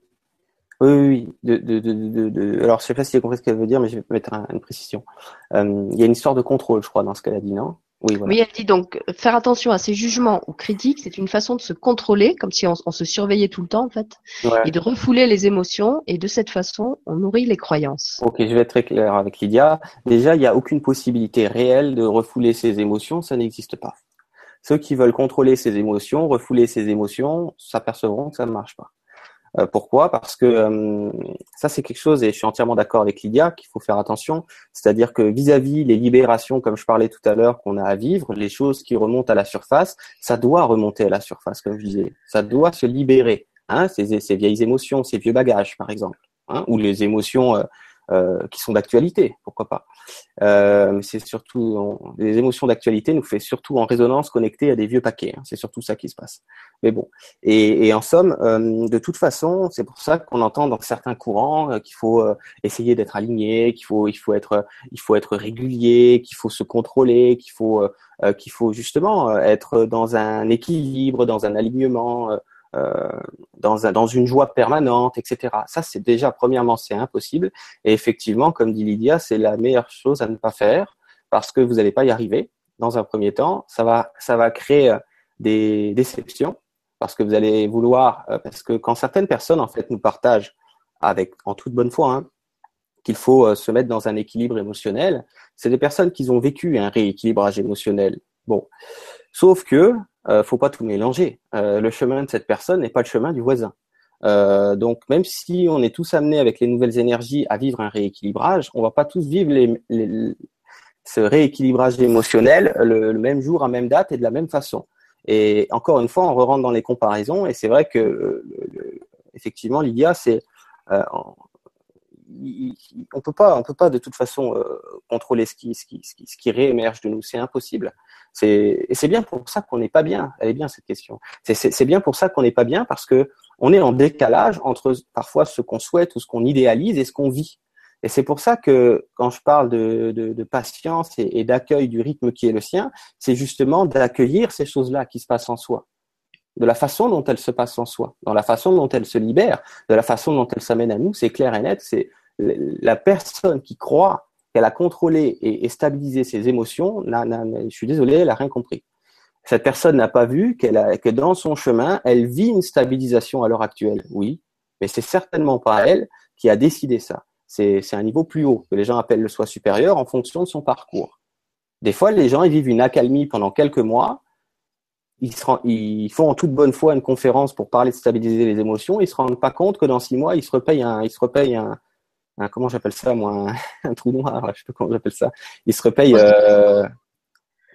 Speaker 2: Oui, oui, de, de, de, Alors, je sais pas si j'ai compris ce qu'elle veut dire, mais je vais mettre une précision. il y a une histoire de contrôle, je crois, dans ce qu'elle a dit, non?
Speaker 1: Oui, elle dit donc faire attention à ses jugements ou critiques, c'est une façon de se contrôler, comme si on, se surveillait tout le temps en fait, et de refouler les émotions, et de cette façon, on nourrit les croyances.
Speaker 2: Ok, je vais être très clair avec Lydia. Déjà, il n'y a aucune possibilité réelle de refouler ses émotions, ça n'existe pas. Ceux qui veulent contrôler ses émotions, refouler ses émotions, s'apercevront que ça ne marche pas. Euh, pourquoi? Parce que euh, ça, c'est quelque chose, et je suis entièrement d'accord avec Lydia, qu'il faut faire attention. C'est-à-dire que vis-à-vis les libérations, comme je parlais tout à l'heure, qu'on a à vivre, les choses qui remontent à la surface, ça doit remonter à la surface, comme je disais. Ça doit se libérer. Hein, ces, ces vieilles émotions, ces vieux bagages, par exemple, hein, ou les émotions euh, qui sont d'actualité, pourquoi pas. Euh, c'est surtout les émotions d'actualité nous fait surtout en résonance connecter à des vieux paquets. Hein. c'est surtout ça qui se passe. Mais bon, et, en somme, euh, de toute façon, c'est pour ça qu'on entend dans certains courants qu'il faut essayer d'être aligné, qu'il faut il faut être il faut être régulier, qu'il faut se contrôler, qu'il faut qu'il faut justement être dans un équilibre, dans un alignement. Euh, dans, un, dans une joie permanente, etc. Ça, c'est déjà, premièrement, c'est impossible. Et effectivement, comme dit Lydia, c'est la meilleure chose à ne pas faire parce que vous n'allez pas y arriver. Dans un premier temps, ça va, ça va créer euh, des déceptions parce que vous allez vouloir, euh, parce que quand certaines personnes en fait nous partagent avec en toute bonne foi hein, qu'il faut se mettre dans un équilibre émotionnel, c'est des personnes qui ont vécu un rééquilibrage émotionnel. Bon, sauf que euh, faut pas tout mélanger. Euh, le chemin de cette personne n'est pas le chemin du voisin. Euh, donc même si on est tous amenés avec les nouvelles énergies à vivre un rééquilibrage, on va pas tous vivre les, ce rééquilibrage émotionnel le, même jour, à même date et de la même façon. Et encore une fois, on re rentre dans les comparaisons et c'est vrai que effectivement, Lydia, c'est euh, on peut pas, on peut pas de toute façon euh, contrôler ce qui, ce qui, ce qui, réémerge de nous, c'est impossible. C'est, et c'est bien pour ça qu'on n'est pas bien. Elle est bien cette question. C'est, bien pour ça qu'on n'est pas bien parce que on est en décalage entre parfois ce qu'on souhaite ou ce qu'on idéalise et ce qu'on vit. Et c'est pour ça que quand je parle de, de, patience et, d'accueil du rythme qui est le sien, c'est justement d'accueillir ces choses-là qui se passent en soi de la façon dont elles se passent en soi, dans la façon dont elles se libèrent, de la façon dont elles s'amènent à nous, c'est clair et net, c'est la personne qui croit qu'elle a contrôlé et, stabilisé ses émotions, je suis désolé, elle n'a rien compris. Cette personne n'a pas vu que dans son chemin, elle vit une stabilisation à l'heure actuelle, oui, mais c'est certainement pas elle qui a décidé ça. C'est un niveau plus haut, que les gens appellent le soi supérieur en fonction de son parcours. Des fois, les gens ils vivent une accalmie pendant quelques mois, ils, font en toute bonne foi une conférence pour parler de stabiliser les émotions, ils se rendent pas compte que dans six mois, ils se repayent ils se repayent un, comment j'appelle ça moi? [laughs] Un, trou noir je sais pas comment j'appelle ça. Il se repaye euh,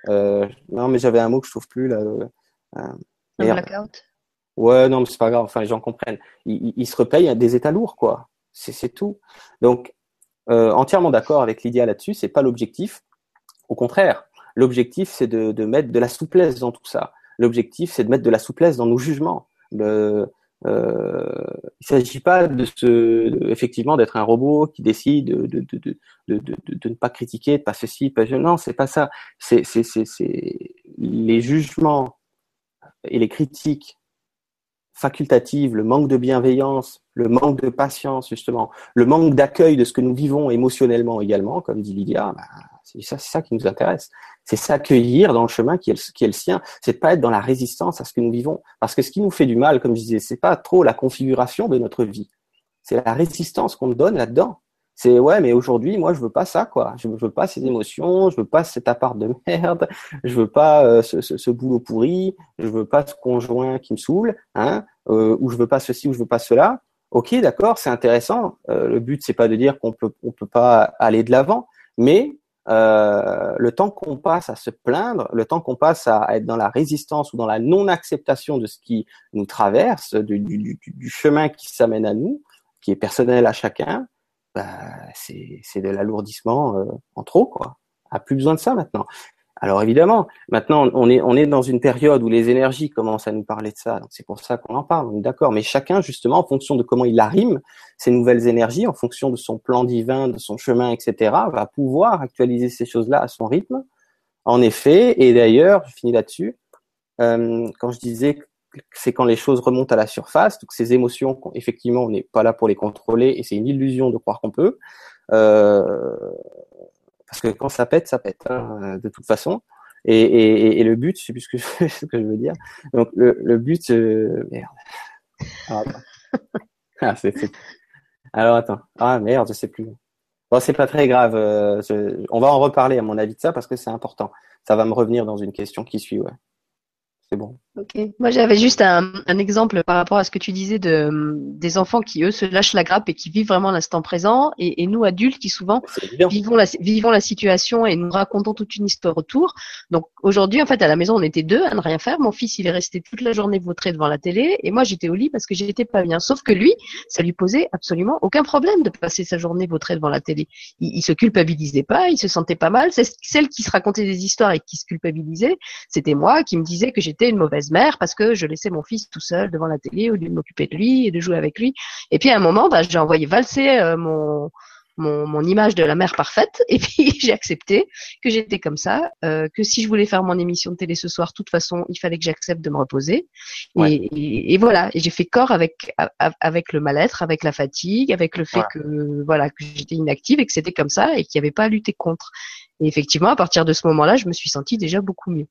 Speaker 2: euh, non mais j'avais un mot que je trouve plus là euh,
Speaker 1: un blackout?
Speaker 2: Ouais non mais c'est pas grave enfin les gens comprennent. Il, il, se repaye des états lourds quoi. C'est c'est tout. Donc euh, entièrement d'accord avec Lydia là-dessus c'est pas l'objectif. Au contraire l'objectif c'est de, de mettre de la souplesse dans tout ça. L'objectif c'est de mettre de la souplesse dans nos jugements. Le, euh, il ne s'agit pas de effectivement, d'être un robot qui décide de, ne pas critiquer, pas ceci, pas non, c'est pas ça. C'est les jugements et les critiques facultatives, le manque de bienveillance, le manque de patience justement, le manque d'accueil de ce que nous vivons émotionnellement également, comme dit Lydia, bah, c'est ça, ça qui nous intéresse. C'est s'accueillir dans le chemin qui est le, qui est le sien. C'est pas être dans la résistance à ce que nous vivons. Parce que ce qui nous fait du mal, comme je disais, c'est pas trop la configuration de notre vie. C'est la résistance qu'on donne là-dedans. C'est ouais, mais aujourd'hui, moi, je veux pas ça, quoi. Je veux pas ces émotions, je veux pas cet appart de [laughs] merde, je veux pas euh, ce, ce, ce, boulot pourri, je veux pas ce conjoint qui me saoule, hein, euh, ou je veux pas ceci ou je veux pas cela. Ok, d'accord, c'est intéressant. Euh, le but, c'est pas de dire qu'on peut on peut pas aller de l'avant, mais euh, le temps qu'on passe à se plaindre, le temps qu'on passe à être dans la résistance ou dans la non-acceptation de ce qui nous traverse, du, du, du chemin qui s'amène à nous, qui est personnel à chacun, bah, c'est de l'alourdissement euh, en trop, quoi. A plus besoin de ça maintenant. Alors évidemment, maintenant on est dans une période où les énergies commencent à nous parler de ça, donc c'est pour ça qu'on en parle, d'accord. Mais chacun justement, en fonction de comment il arrime ces nouvelles énergies, en fonction de son plan divin, de son chemin, etc., va pouvoir actualiser ces choses-là à son rythme. En effet, et d'ailleurs, je finis là-dessus. Euh, quand je disais c'est quand les choses remontent à la surface, donc ces émotions, effectivement, on n'est pas là pour les contrôler et c'est une illusion de croire qu'on peut. Euh, parce que quand ça pète, ça pète, hein, de toute façon. Et, et, et, le but, je sais plus ce que, je, [laughs] ce que je veux dire. Donc le, le but, euh, merde. Ah, [laughs] ah, c'est, Alors attends. Ah merde, je sais plus. Bon, c'est pas très grave. Euh, on va en reparler à mon avis de ça parce que c'est important. Ça va me revenir dans une question qui suit, ouais c'est bon.
Speaker 1: Ok. Moi, j'avais juste un, un, exemple par rapport à ce que tu disais de des enfants qui eux se lâchent la grappe et qui vivent vraiment l'instant présent, et, et, nous adultes qui souvent vivons la vivons la situation et nous racontons toute une histoire autour. Donc aujourd'hui, en fait, à la maison, on était deux à ne rien faire. Mon fils, il est resté toute la journée vautré devant la télé, et moi, j'étais au lit parce que j'étais pas bien. Sauf que lui, ça lui posait absolument aucun problème de passer sa journée vautré devant la télé. Il, il se culpabilisait pas, il se sentait pas mal. Celle qui se racontait des histoires et qui se culpabilisait, c'était moi qui me disais que j'étais une mauvaise mère parce que je laissais mon fils tout seul devant la télé au lieu de m'occuper de lui et de jouer avec lui. Et puis à un moment, bah, j'ai envoyé valser euh, mon, mon, mon, image de la mère parfaite [laughs] et puis j'ai accepté que j'étais comme ça, euh, que si je voulais faire mon émission de télé ce soir, de toute façon, il fallait que j'accepte de me reposer. Et, et, voilà, et j'ai fait corps avec avec le mal-être, avec la fatigue, avec le fait que voilà que j'étais inactive et que c'était comme ça et qu'il n'y avait pas à lutter contre. Et effectivement, à partir de ce moment-là, je me suis sentie déjà beaucoup mieux.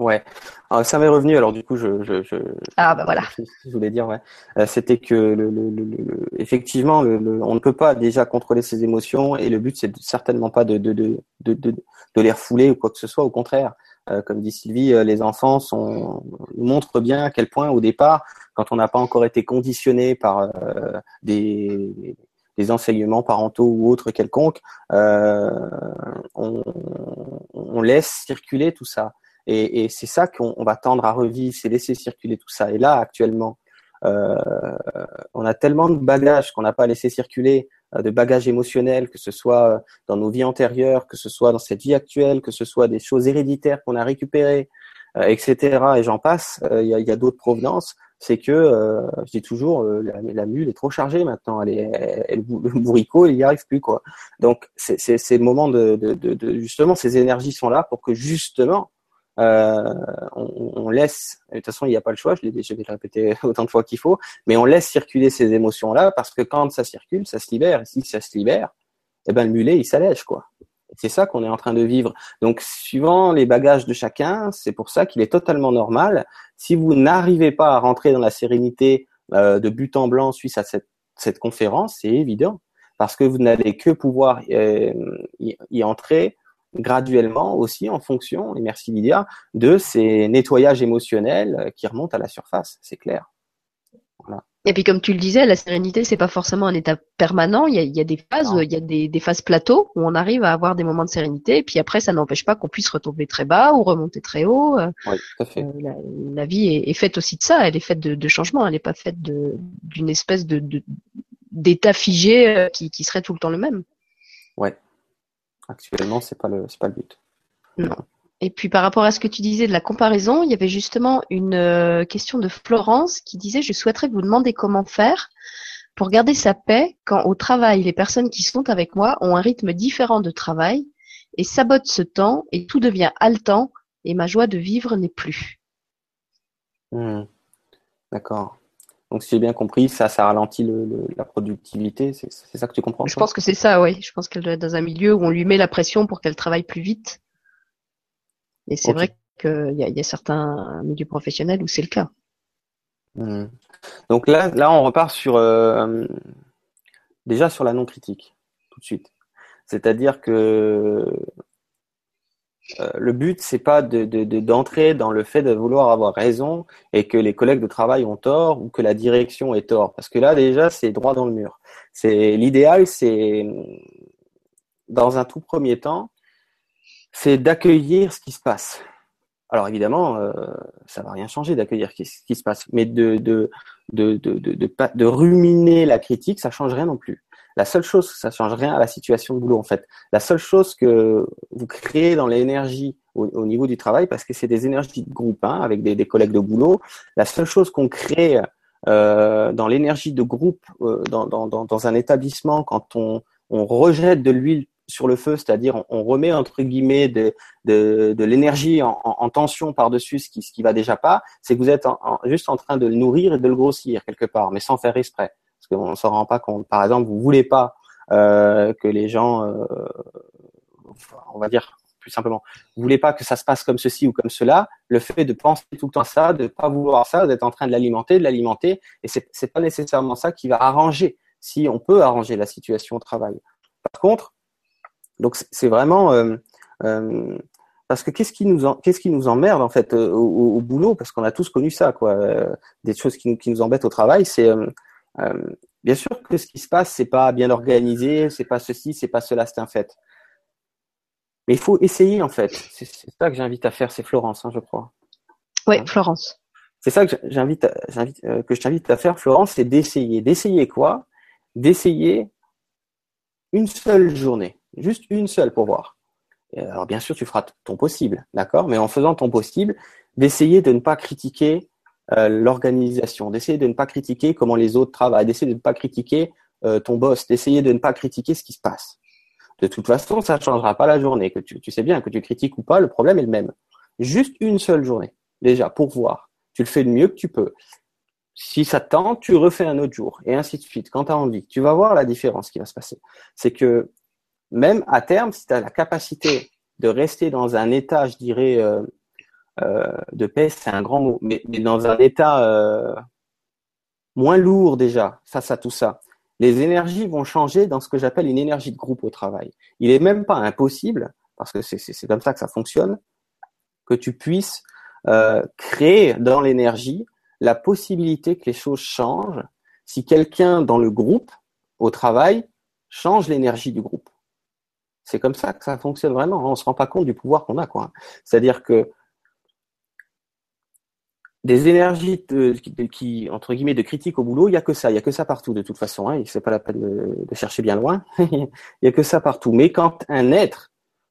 Speaker 2: Ouais, alors, ça m'est revenu. Alors du coup, je, je, je
Speaker 1: ah bah voilà.
Speaker 2: Je, voulais dire, ouais, euh, c'était que le, le, le, effectivement, on ne peut pas déjà contrôler ses émotions et le but c'est certainement pas de de, de de, de, de les refouler ou quoi que ce soit. Au contraire, euh, comme dit Sylvie, euh, les enfants sont montrent bien à quel point au départ, quand on n'a pas encore été conditionné par des des enseignements parentaux ou autres quelconques, on, on laisse circuler tout ça. Et, et c'est ça qu'on va tendre à revivre, c'est laisser circuler tout ça. Et là, actuellement, euh, on a tellement de bagages qu'on n'a pas laissé circuler, euh, de bagages émotionnels, que ce soit dans nos vies antérieures, que ce soit dans cette vie actuelle, que ce soit des choses héréditaires qu'on a récupérées, euh, etc. Et j'en passe. Il y a, a d'autres provenances. C'est que, euh, je dis toujours, la, la, mule est trop chargée maintenant. Elle est, elle, le bourricot, il n'y arrive plus quoi. Donc c'est le moment de, de, de, de, justement ces énergies sont là pour que justement euh, on, on, laisse, de toute façon il n'y a pas le choix, je l'ai, le répéter [laughs] autant de fois qu'il faut, mais on laisse circuler ces émotions-là parce que quand ça circule, ça se libère. Et si ça se libère, eh ben le mulet il s'allège quoi. C'est ça qu'on est en train de vivre. Donc, suivant les bagages de chacun, c'est pour ça qu'il est totalement normal. Si vous n'arrivez pas à rentrer dans la sérénité euh, de but en blanc suite à cette, cette conférence, c'est évident, parce que vous n'allez que pouvoir euh, y, y, entrer graduellement aussi en fonction, et merci Lydia, de ces nettoyages émotionnels qui remontent à la surface, c'est clair.
Speaker 1: Voilà. Et puis comme tu le disais, la sérénité, c'est pas forcément un état permanent. Il y a, il y a des phases, non. il y a des, des, phases plateaux où on arrive à avoir des moments de sérénité. Et puis après, ça n'empêche pas qu'on puisse retomber très bas ou remonter très haut.
Speaker 2: Oui, tout à fait. Euh,
Speaker 1: la, la, vie est, est, faite aussi de ça. Elle est faite de, de changements. Elle n'est pas faite d'une espèce de d'état figé euh, qui, qui serait tout le temps le même.
Speaker 2: Ouais, Actuellement, c'est pas le c'est pas le but.
Speaker 1: Non. Et puis par rapport à ce que tu disais de la comparaison, il y avait justement une euh, question de Florence qui disait je souhaiterais vous demander comment faire pour garder sa paix quand au travail les personnes qui sont avec moi ont un rythme différent de travail et sabotent ce temps et tout devient haletant et ma joie de vivre n'est plus.
Speaker 2: Mmh. D'accord. Donc, si j'ai bien compris, ça, ça ralentit le, le, la productivité. C'est ça que tu comprends
Speaker 1: Je pense que c'est ça, oui. Je pense qu'elle doit être dans un milieu où on lui met la pression pour qu'elle travaille plus vite. Et c'est okay. vrai qu'il y, y, a certains milieux professionnels où c'est le cas.
Speaker 2: Mmh. Donc là, là, on repart sur euh, déjà sur la non critique. tout de suite. C'est-à-dire que euh, le but, c'est pas de, d'entrer dans le fait de vouloir avoir raison et que les collègues de travail ont tort ou que la direction est tort. Parce que là, déjà, c'est droit dans le mur. C'est l'idéal, c'est dans un tout premier temps, c'est d'accueillir ce qui se passe. Alors évidemment, euh, ça va rien changer d'accueillir ce qui se passe, mais de de de de de, de ruminer la critique, ça change rien non plus. La seule chose, ça change rien à la situation de boulot en fait. La seule chose que vous créez dans l'énergie au, niveau du travail, parce que c'est des énergies de groupe hein, avec des, collègues de boulot, la seule chose qu'on crée euh, dans l'énergie de groupe euh, dans, un établissement quand on, rejette de l'huile sur le feu, c'est-à-dire on, remet entre guillemets de, l'énergie en, en, tension par-dessus ce qui, ce va déjà pas, c'est que vous êtes juste en train de le nourrir et de le grossir quelque part, mais sans faire exprès qu'on ne s'en rend pas compte. Par exemple, vous voulez pas euh, que les gens, euh, on va dire plus simplement, vous voulez pas que ça se passe comme ceci ou comme cela. Le fait de penser tout le temps ça, de pas vouloir ça, d'être en train de l'alimenter, de l'alimenter, et c'est c'est pas nécessairement ça qui va arranger. Si on peut arranger la situation au travail. Par contre, donc c'est vraiment euh, parce que qu'est-ce qui nous qu'est-ce qui nous emmerde en fait au, boulot parce qu'on a tous connu ça quoi des choses qui, qui nous embêtent au travail c'est bien sûr que ce qui se passe, c'est pas bien organisé, c'est pas ceci, c'est pas cela, c'est un fait. Mais il faut essayer en fait. C'est ça que j'invite à faire, c'est Florence, hein, je crois.
Speaker 1: Oui, hein Florence.
Speaker 2: C'est ça que j'invite, euh, que je t'invite à faire, Florence, c'est d'essayer. D'essayer quoi? D'essayer une seule journée, juste une seule pour voir. alors bien sûr, tu feras ton possible, d'accord? Mais en faisant ton possible, d'essayer de ne pas critiquer euh, l'organisation, d'essayer de ne pas critiquer comment les autres travaillent, d'essayer de ne pas critiquer euh, ton boss, d'essayer de ne pas critiquer ce qui se passe. De toute façon, ça ne changera pas la journée. Que tu, tu sais bien que tu critiques ou pas, le problème est le même. Juste une seule journée, déjà, pour voir. Tu le fais le mieux que tu peux. Si ça tente, tu refais un autre jour, et ainsi de suite. Quand tu as envie, tu vas voir la différence qui va se passer. C'est que même à terme, si tu as la capacité de rester dans un état, je dirais, euh, euh, de paix, c'est un grand mot, mais, dans un état euh, moins lourd déjà face à tout ça. Les énergies vont changer dans ce que j'appelle une énergie de groupe au travail. Il est même pas impossible, parce que c'est comme ça que ça fonctionne, que tu puisses euh, créer dans l'énergie la possibilité que les choses changent si quelqu'un dans le groupe, au travail, change l'énergie du groupe. C'est comme ça que ça fonctionne vraiment. On se rend pas compte du pouvoir qu'on a, quoi. C'est-à-dire que des énergies de, qui, entre guillemets, de critique au boulot, il y a que ça, il y a que ça partout de toute façon. Hein, c'est pas la peine de, chercher bien loin. [laughs] il y a que ça partout. Mais quand un être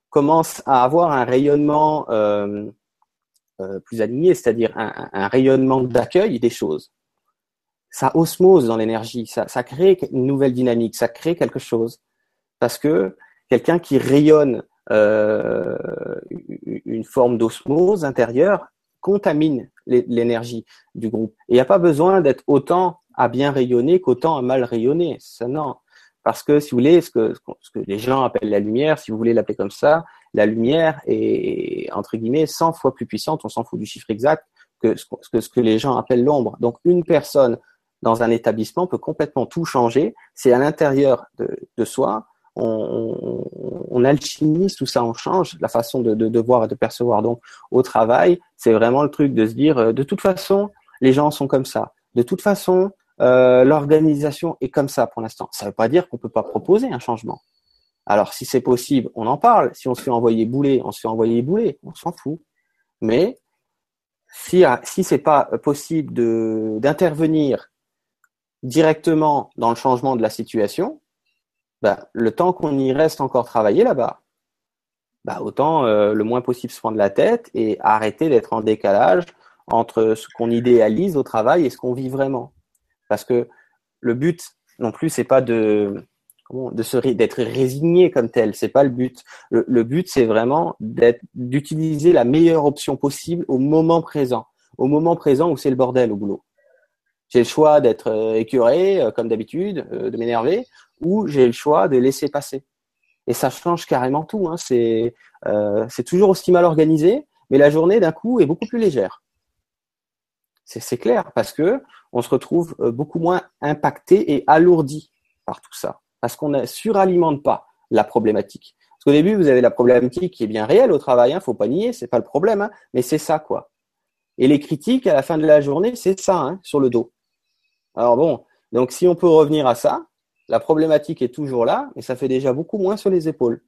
Speaker 2: commence à avoir un rayonnement euh, euh, plus aligné, c'est-à-dire un, rayonnement d'accueil des choses, ça osmose dans l'énergie, ça, ça crée une nouvelle dynamique, ça crée quelque chose. Parce que quelqu'un qui rayonne euh, une forme d'osmose intérieure contamine l'énergie du groupe. Et il n'y a pas besoin d'être autant à bien rayonner qu'autant à mal rayonner. Ça. Parce que, si vous voulez, ce que, ce que les gens appellent la lumière, si vous voulez l'appeler comme ça, la lumière est, entre guillemets, 100 fois plus puissante, on s'en fout du chiffre exact, que ce que, ce que les gens appellent l'ombre. Donc, une personne dans un établissement peut complètement tout changer. C'est à l'intérieur de, de soi on, alchimise tout ça, on change la façon de, voir et de percevoir. Donc, au travail, c'est vraiment le truc de se dire, euh, de toute façon, les gens sont comme ça. De toute façon, euh, l'organisation est comme ça pour l'instant. Ça ne veut pas dire qu'on peut pas proposer un changement. Alors, si c'est possible, on en parle. Si on se fait envoyer bouler, on se fait envoyer bouler. On s'en fout. Mais si si c'est pas possible d'intervenir directement dans le changement de la situation, bah, le temps qu'on y reste encore travailler là-bas, bah, autant euh, le moins possible se prendre la tête et arrêter d'être en décalage entre ce qu'on idéalise au travail et ce qu'on vit vraiment. Parce que le but non plus, c'est pas de d'être résigné comme tel, c'est pas le but. Le, le but, c'est vraiment d'utiliser la meilleure option possible au moment présent, au moment présent où c'est le bordel au boulot. J'ai le choix d'être euh, écœuré, euh, comme d'habitude, de m'énerver, ou j'ai le choix de laisser passer. Et ça change carrément tout. Hein. C'est euh, toujours aussi mal organisé, mais la journée d'un coup est beaucoup plus légère. C'est clair parce que on se retrouve euh, beaucoup moins impacté et alourdi par tout ça. parce qu'on ne suralimente pas la problématique. Parce qu'au début, vous avez la problématique qui est bien réelle au travail, hein, faut pas nier, c'est pas le problème, hein, mais c'est ça quoi. Et les critiques à la fin de la journée, c'est ça hein, sur le dos. Alors bon, donc si on peut revenir à ça, la problématique est toujours là, mais ça fait déjà beaucoup moins sur les épaules.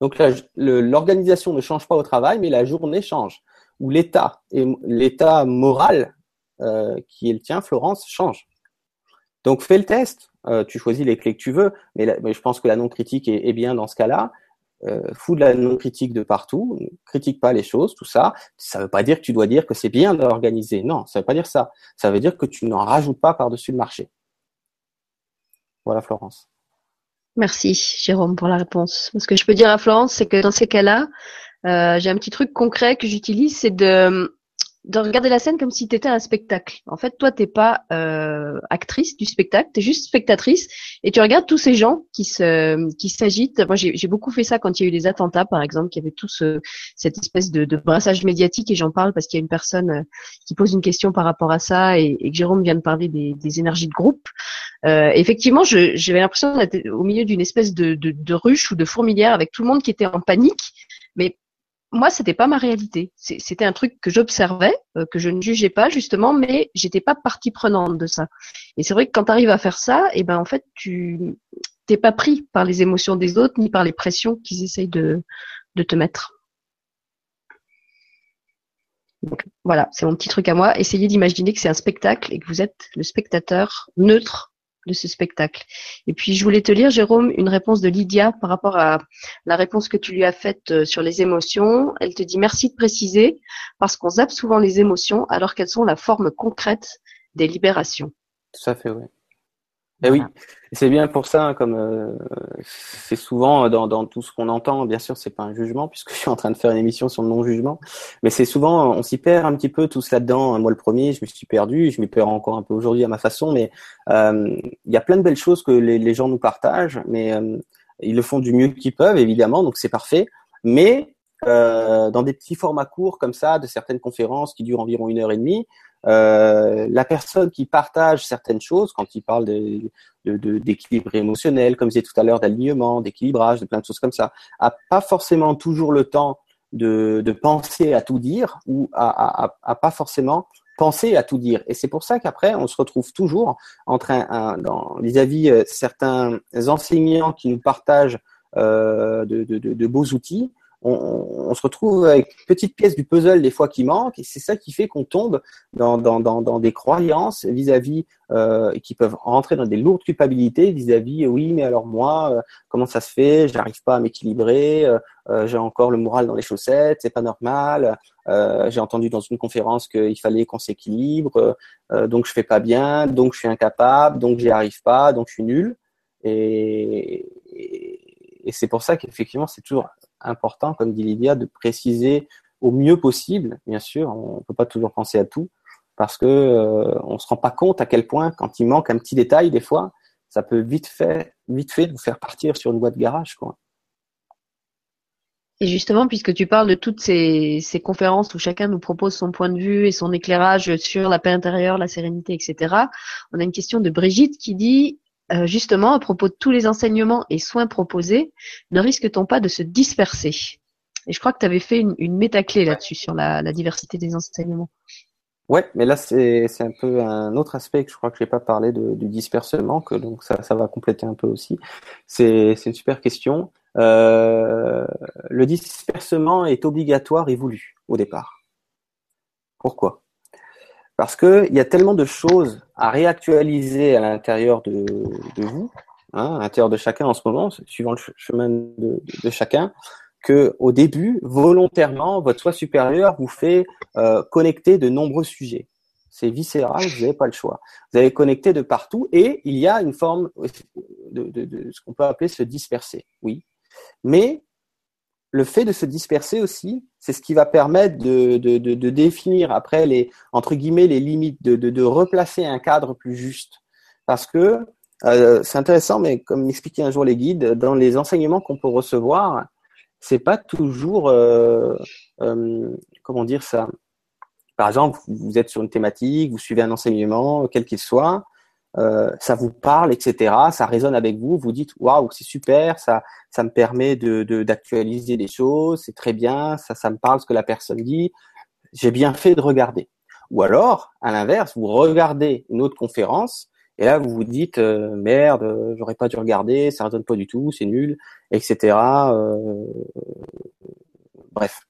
Speaker 2: Donc l'organisation ne change pas au travail, mais la journée change. Ou l'état et l'état moral euh, qui est le tien, Florence, change. Donc fais le test. Euh, tu choisis les clés que tu veux, mais, je pense que la non critique est, est bien dans ce cas-là. Euh, fous de la non critique de partout, critique pas les choses, tout ça. Ça ne veut pas dire que tu dois dire que c'est bien d'organiser. Non, ça ne veut pas dire ça. Ça veut dire que tu n'en rajoutes pas par-dessus le marché. Voilà, Florence.
Speaker 1: Merci, Jérôme, pour la réponse. Ce que je peux dire à Florence, c'est que dans ces cas-là, euh, j'ai un petit truc concret que j'utilise, c'est de de regarder la scène comme si tu étais un spectacle. En fait, toi, t'es pas euh, actrice du spectacle, tu es juste spectatrice et tu regardes tous ces gens qui se qui s'agitent. Moi, j'ai beaucoup fait ça quand il y a eu des attentats, par exemple, qui avait tout ce, cette espèce de, de brassage médiatique et j'en parle parce qu'il y a une personne euh, qui pose une question par rapport à ça et, et que Jérôme vient de parler des, des énergies de groupe. Euh, effectivement, j'avais l'impression d'être au milieu d'une espèce de, de, de ruche ou de fourmilière avec tout le monde qui était en panique, moi, c'était pas ma réalité. C'était un truc que j'observais, euh, que je ne jugeais pas justement, mais j'étais pas partie prenante de ça. Et c'est vrai que quand tu arrives à faire ça, et eh ben en fait, tu t'es pas pris par les émotions des autres ni par les pressions qu'ils essayent de, de te mettre. Donc, voilà, c'est mon petit truc à moi. Essayez d'imaginer que c'est un spectacle et que vous êtes le spectateur neutre de ce spectacle. Et puis, je voulais te lire, Jérôme, une réponse de Lydia par rapport à la réponse que tu lui as faite euh, sur les émotions. Elle te dit merci de préciser parce qu'on zappe souvent les émotions alors qu'elles sont la forme concrète des libérations.
Speaker 2: Tout à fait, oui. Eh oui, c'est bien pour ça, hein, comme euh, c'est souvent dans, dans, tout ce qu'on entend, bien sûr, c'est pas un jugement, puisque [laughs] je suis en train de faire une émission sur le non-jugement, mais c'est souvent, on s'y perd un petit peu tous là-dedans. Moi, le premier, je me suis perdu, je m'y perds encore un peu aujourd'hui à ma façon, mais euh, il y a plein de belles choses que les, gens nous partagent, mais euh, ils le font du mieux qu'ils peuvent, évidemment, donc c'est parfait, mais dans des petits formats courts comme ça, de certaines conférences qui durent environ une heure et demie, euh, la personne qui partage certaines choses, quand il parle d'équilibre de, émotionnel, comme je disais tout à l'heure, d'alignement, d'équilibrage, de plein de choses comme ça, a pas forcément toujours le temps de, de penser à tout dire ou à, à, pas forcément penser à tout dire. Et c'est pour ça qu'après, on se retrouve toujours entre un, dans vis-à-vis euh, certains enseignants qui nous partagent euh, de, de, de, beaux outils on, se retrouve avec une petite pièce du puzzle des fois qui manque, et c'est ça qui fait qu'on tombe dans, dans, dans, dans, des croyances vis-à-vis euh, qui peuvent rentrer dans des lourdes culpabilités vis-à-vis oui mais alors moi euh, comment ça se fait? J'arrive pas à m'équilibrer euh, euh, j'ai encore le moral dans les chaussettes c'est pas normal j'ai entendu dans une conférence qu'il fallait qu'on s'équilibre donc je fais pas bien donc je suis incapable donc j'y arrive pas donc je suis nul. Et, et c'est pour ça qu'effectivement c'est toujours important, comme dit Lydia, de préciser au mieux possible. Bien sûr, on ne peut pas toujours penser à tout parce que euh, on se rend pas compte à quel point, quand il manque un petit détail, des fois, ça peut vite fait, vite fait nous faire partir sur une voie de garage.
Speaker 1: Et justement, puisque tu parles de toutes ces, conférences où chacun nous propose son point de vue et son éclairage sur la paix intérieure, la sérénité, etc., on a une question de Brigitte qui dit euh, justement, à propos de tous les enseignements et soins proposés, ne risque-t-on pas de se disperser? Et je crois que tu avais fait une, une métaclé là-dessus, sur la, diversité des enseignements.
Speaker 2: Ouais, mais là, c'est un peu un autre aspect que je crois que je n'ai pas parlé de, du dispersement, que donc ça, ça va compléter un peu aussi. C'est une super question. Euh, le dispersement est obligatoire et voulu au départ. Pourquoi? Parce qu'il y a tellement de choses à réactualiser à l'intérieur de, vous, hein, à l'intérieur de chacun en ce moment, suivant le chemin de, chacun, que au début, volontairement, votre soi supérieur vous fait euh, connecter de nombreux sujets. C'est viscéral, vous n'avez pas le choix. Vous avez connecté de partout et il y a une forme de, de ce qu'on peut appeler se disperser, oui. Mais le fait de se disperser aussi, c'est ce qui va permettre de, définir après les entre guillemets les limites, de, replacer un cadre plus juste. Parce que euh, c'est intéressant, mais comme m'expliquaient un jour les guides, dans les enseignements qu'on peut recevoir, c'est pas toujours euh, euh, comment dire ça? Par exemple, vous êtes sur une thématique, vous suivez un enseignement, quel qu'il soit, euh, ça vous parle, etc. Ça résonne avec vous. Vous dites waouh, c'est super, ça, ça me permet de d'actualiser des choses, c'est très bien, ça, ça me parle ce que la personne dit. J'ai bien fait de regarder. Ou alors, à l'inverse, vous regardez une autre conférence et là vous vous dites euh, merde, j'aurais pas dû regarder, ça résonne pas du tout, c'est nul, etc. Euh, bref.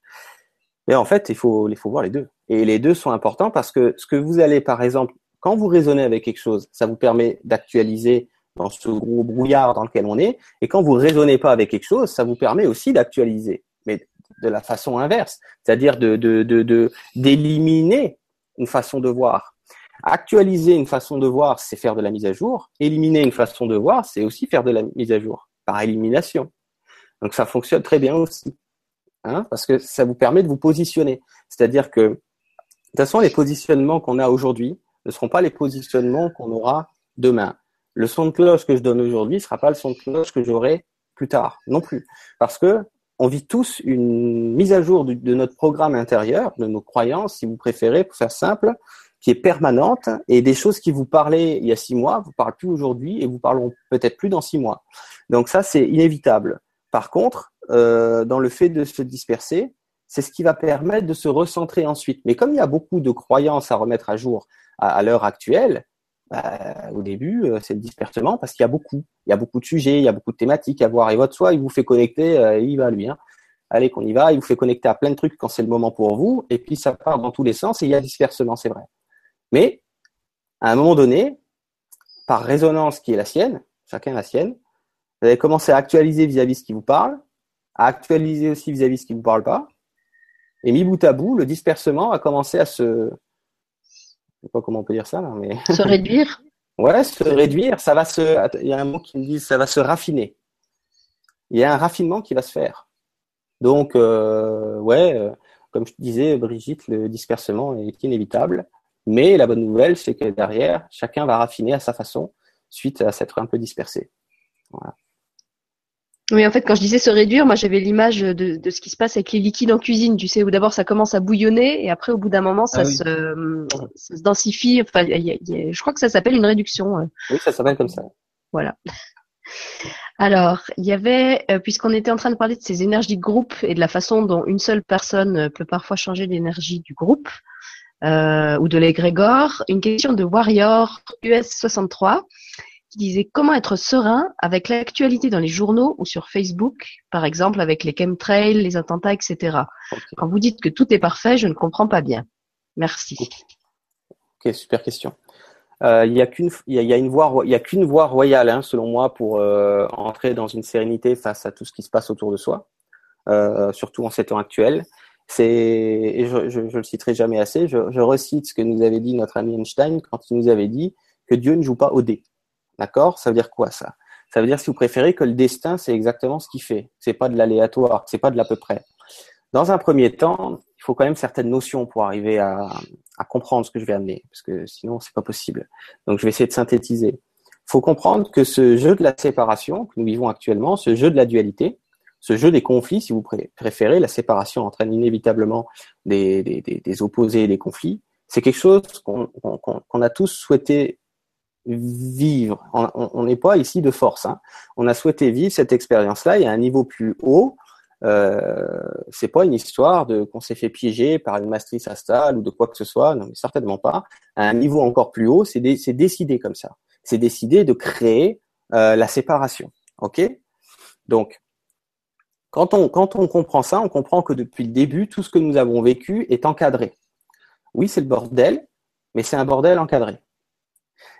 Speaker 2: Mais en fait, il faut, il faut voir les deux. Et les deux sont importants parce que ce que vous allez, par exemple, quand vous raisonnez avec quelque chose, ça vous permet d'actualiser dans ce gros brouillard dans lequel on est. Et quand vous raisonnez pas avec quelque chose, ça vous permet aussi d'actualiser, mais de la façon inverse, c'est-à-dire d'éliminer une façon de voir. Actualiser une façon de voir, c'est faire de la mise à jour. Éliminer une façon de voir, c'est aussi faire de la mise à jour par élimination. Donc ça fonctionne très bien aussi, hein, parce que ça vous permet de vous positionner. C'est-à-dire que de toute façon, les positionnements qu'on a aujourd'hui, ne seront pas les positionnements qu'on aura demain. Le son de cloche que je donne aujourd'hui ne sera pas le son de cloche que j'aurai plus tard, non plus. Parce que on vit tous une mise à jour de notre programme intérieur, de nos croyances, si vous préférez, pour faire simple, qui est permanente, et des choses qui vous parlaient il y a six mois, vous parlent plus aujourd'hui et vous parleront peut-être plus dans six mois. Donc ça, c'est inévitable. Par contre, euh, dans le fait de se disperser, c'est ce qui va permettre de se recentrer ensuite. Mais comme il y a beaucoup de croyances à remettre à jour à, l'heure actuelle, bah, au début, euh, c'est le dispersement parce qu'il y a beaucoup, il y a beaucoup de sujets, il y a beaucoup de thématiques à voir. Et votre soi, il vous fait connecter, euh, il va lui. Hein. Allez, qu'on y va, il vous fait connecter à plein de trucs quand c'est le moment pour vous, et puis ça part dans tous les sens et il y a dispersement, c'est vrai. Mais à un moment donné, par résonance qui est la sienne, chacun la sienne, vous allez commencer à actualiser vis-à-vis ce qui vous parle, à actualiser aussi vis-à-vis ce qui ne vous parle pas, et mis bout à bout, le dispersement a commencé à se, sais pas comment on peut dire ça, là, mais.
Speaker 1: Se réduire [laughs]
Speaker 2: Ouais, se réduire. Ça va se. Il y a un mot qui me dit ça va se raffiner. Il y a un raffinement qui va se faire. Donc, euh, ouais, euh, comme je disais, Brigitte, le dispersement est inévitable. Mais la bonne nouvelle, c'est que derrière, chacun va raffiner à sa façon suite à s'être un peu dispersé. Voilà.
Speaker 1: Oui, en fait, quand je disais se réduire, moi j'avais l'image de, de, ce qui se passe avec les liquides en cuisine, tu sais, où d'abord ça commence à bouillonner et après au bout d'un moment ça, ah se, ça, se, densifie. Enfin, y je crois que ça s'appelle une réduction. Euh.
Speaker 2: Oui, ça s'appelle comme ça.
Speaker 1: Voilà. Alors, il y avait, euh, puisqu'on était en train de parler de ces énergies de groupe et de la façon dont une seule personne euh, peut parfois changer l'énergie du groupe euh, ou de l'égrégore, une question de Warrior US63 disait comment être serein avec l'actualité dans les journaux ou sur Facebook, par exemple avec les chemtrails, les attentats, etc. Quand vous dites que tout est parfait, je ne comprends pas bien. Merci.
Speaker 2: Ok, super question. Euh, il n'y a qu'une y voie, royale, hein, selon moi, pour euh, entrer dans une sérénité face à tout ce qui se passe autour de soi, euh, surtout en ces temps actuels. Je, je, le citerai jamais assez, je, je recite ce que nous avait dit notre ami Einstein quand il nous avait dit que Dieu ne joue pas au dé. D'accord? Ça veut dire quoi ça? Ça veut dire, si vous préférez, que le destin, c'est exactement ce qu'il fait. C'est pas de l'aléatoire, c'est pas de l'à peu près. Dans un premier temps, il faut quand même certaines notions pour arriver à, comprendre ce que je vais amener, parce que sinon, c'est pas possible. Donc, je vais essayer de synthétiser. Il faut comprendre que ce jeu de la séparation que nous vivons actuellement, ce jeu de la dualité, ce jeu des conflits, si vous préférez, la séparation entraîne inévitablement des, des, opposés et des conflits. C'est quelque chose qu'on a tous souhaité vivre. On n'est pas ici de force. Hein. On a souhaité vivre cette expérience-là et à un niveau plus haut. Euh, c'est pas une histoire de qu'on s'est fait piéger par une matrice astale ou de quoi que ce soit. Non, mais certainement pas. À un niveau encore plus haut, c'est décidé comme ça. C'est décidé de créer euh, la séparation. Ok? Donc, quand on quand on comprend ça, on comprend que depuis le début, tout ce que nous avons vécu est encadré. Oui, c'est le bordel, mais c'est un bordel encadré.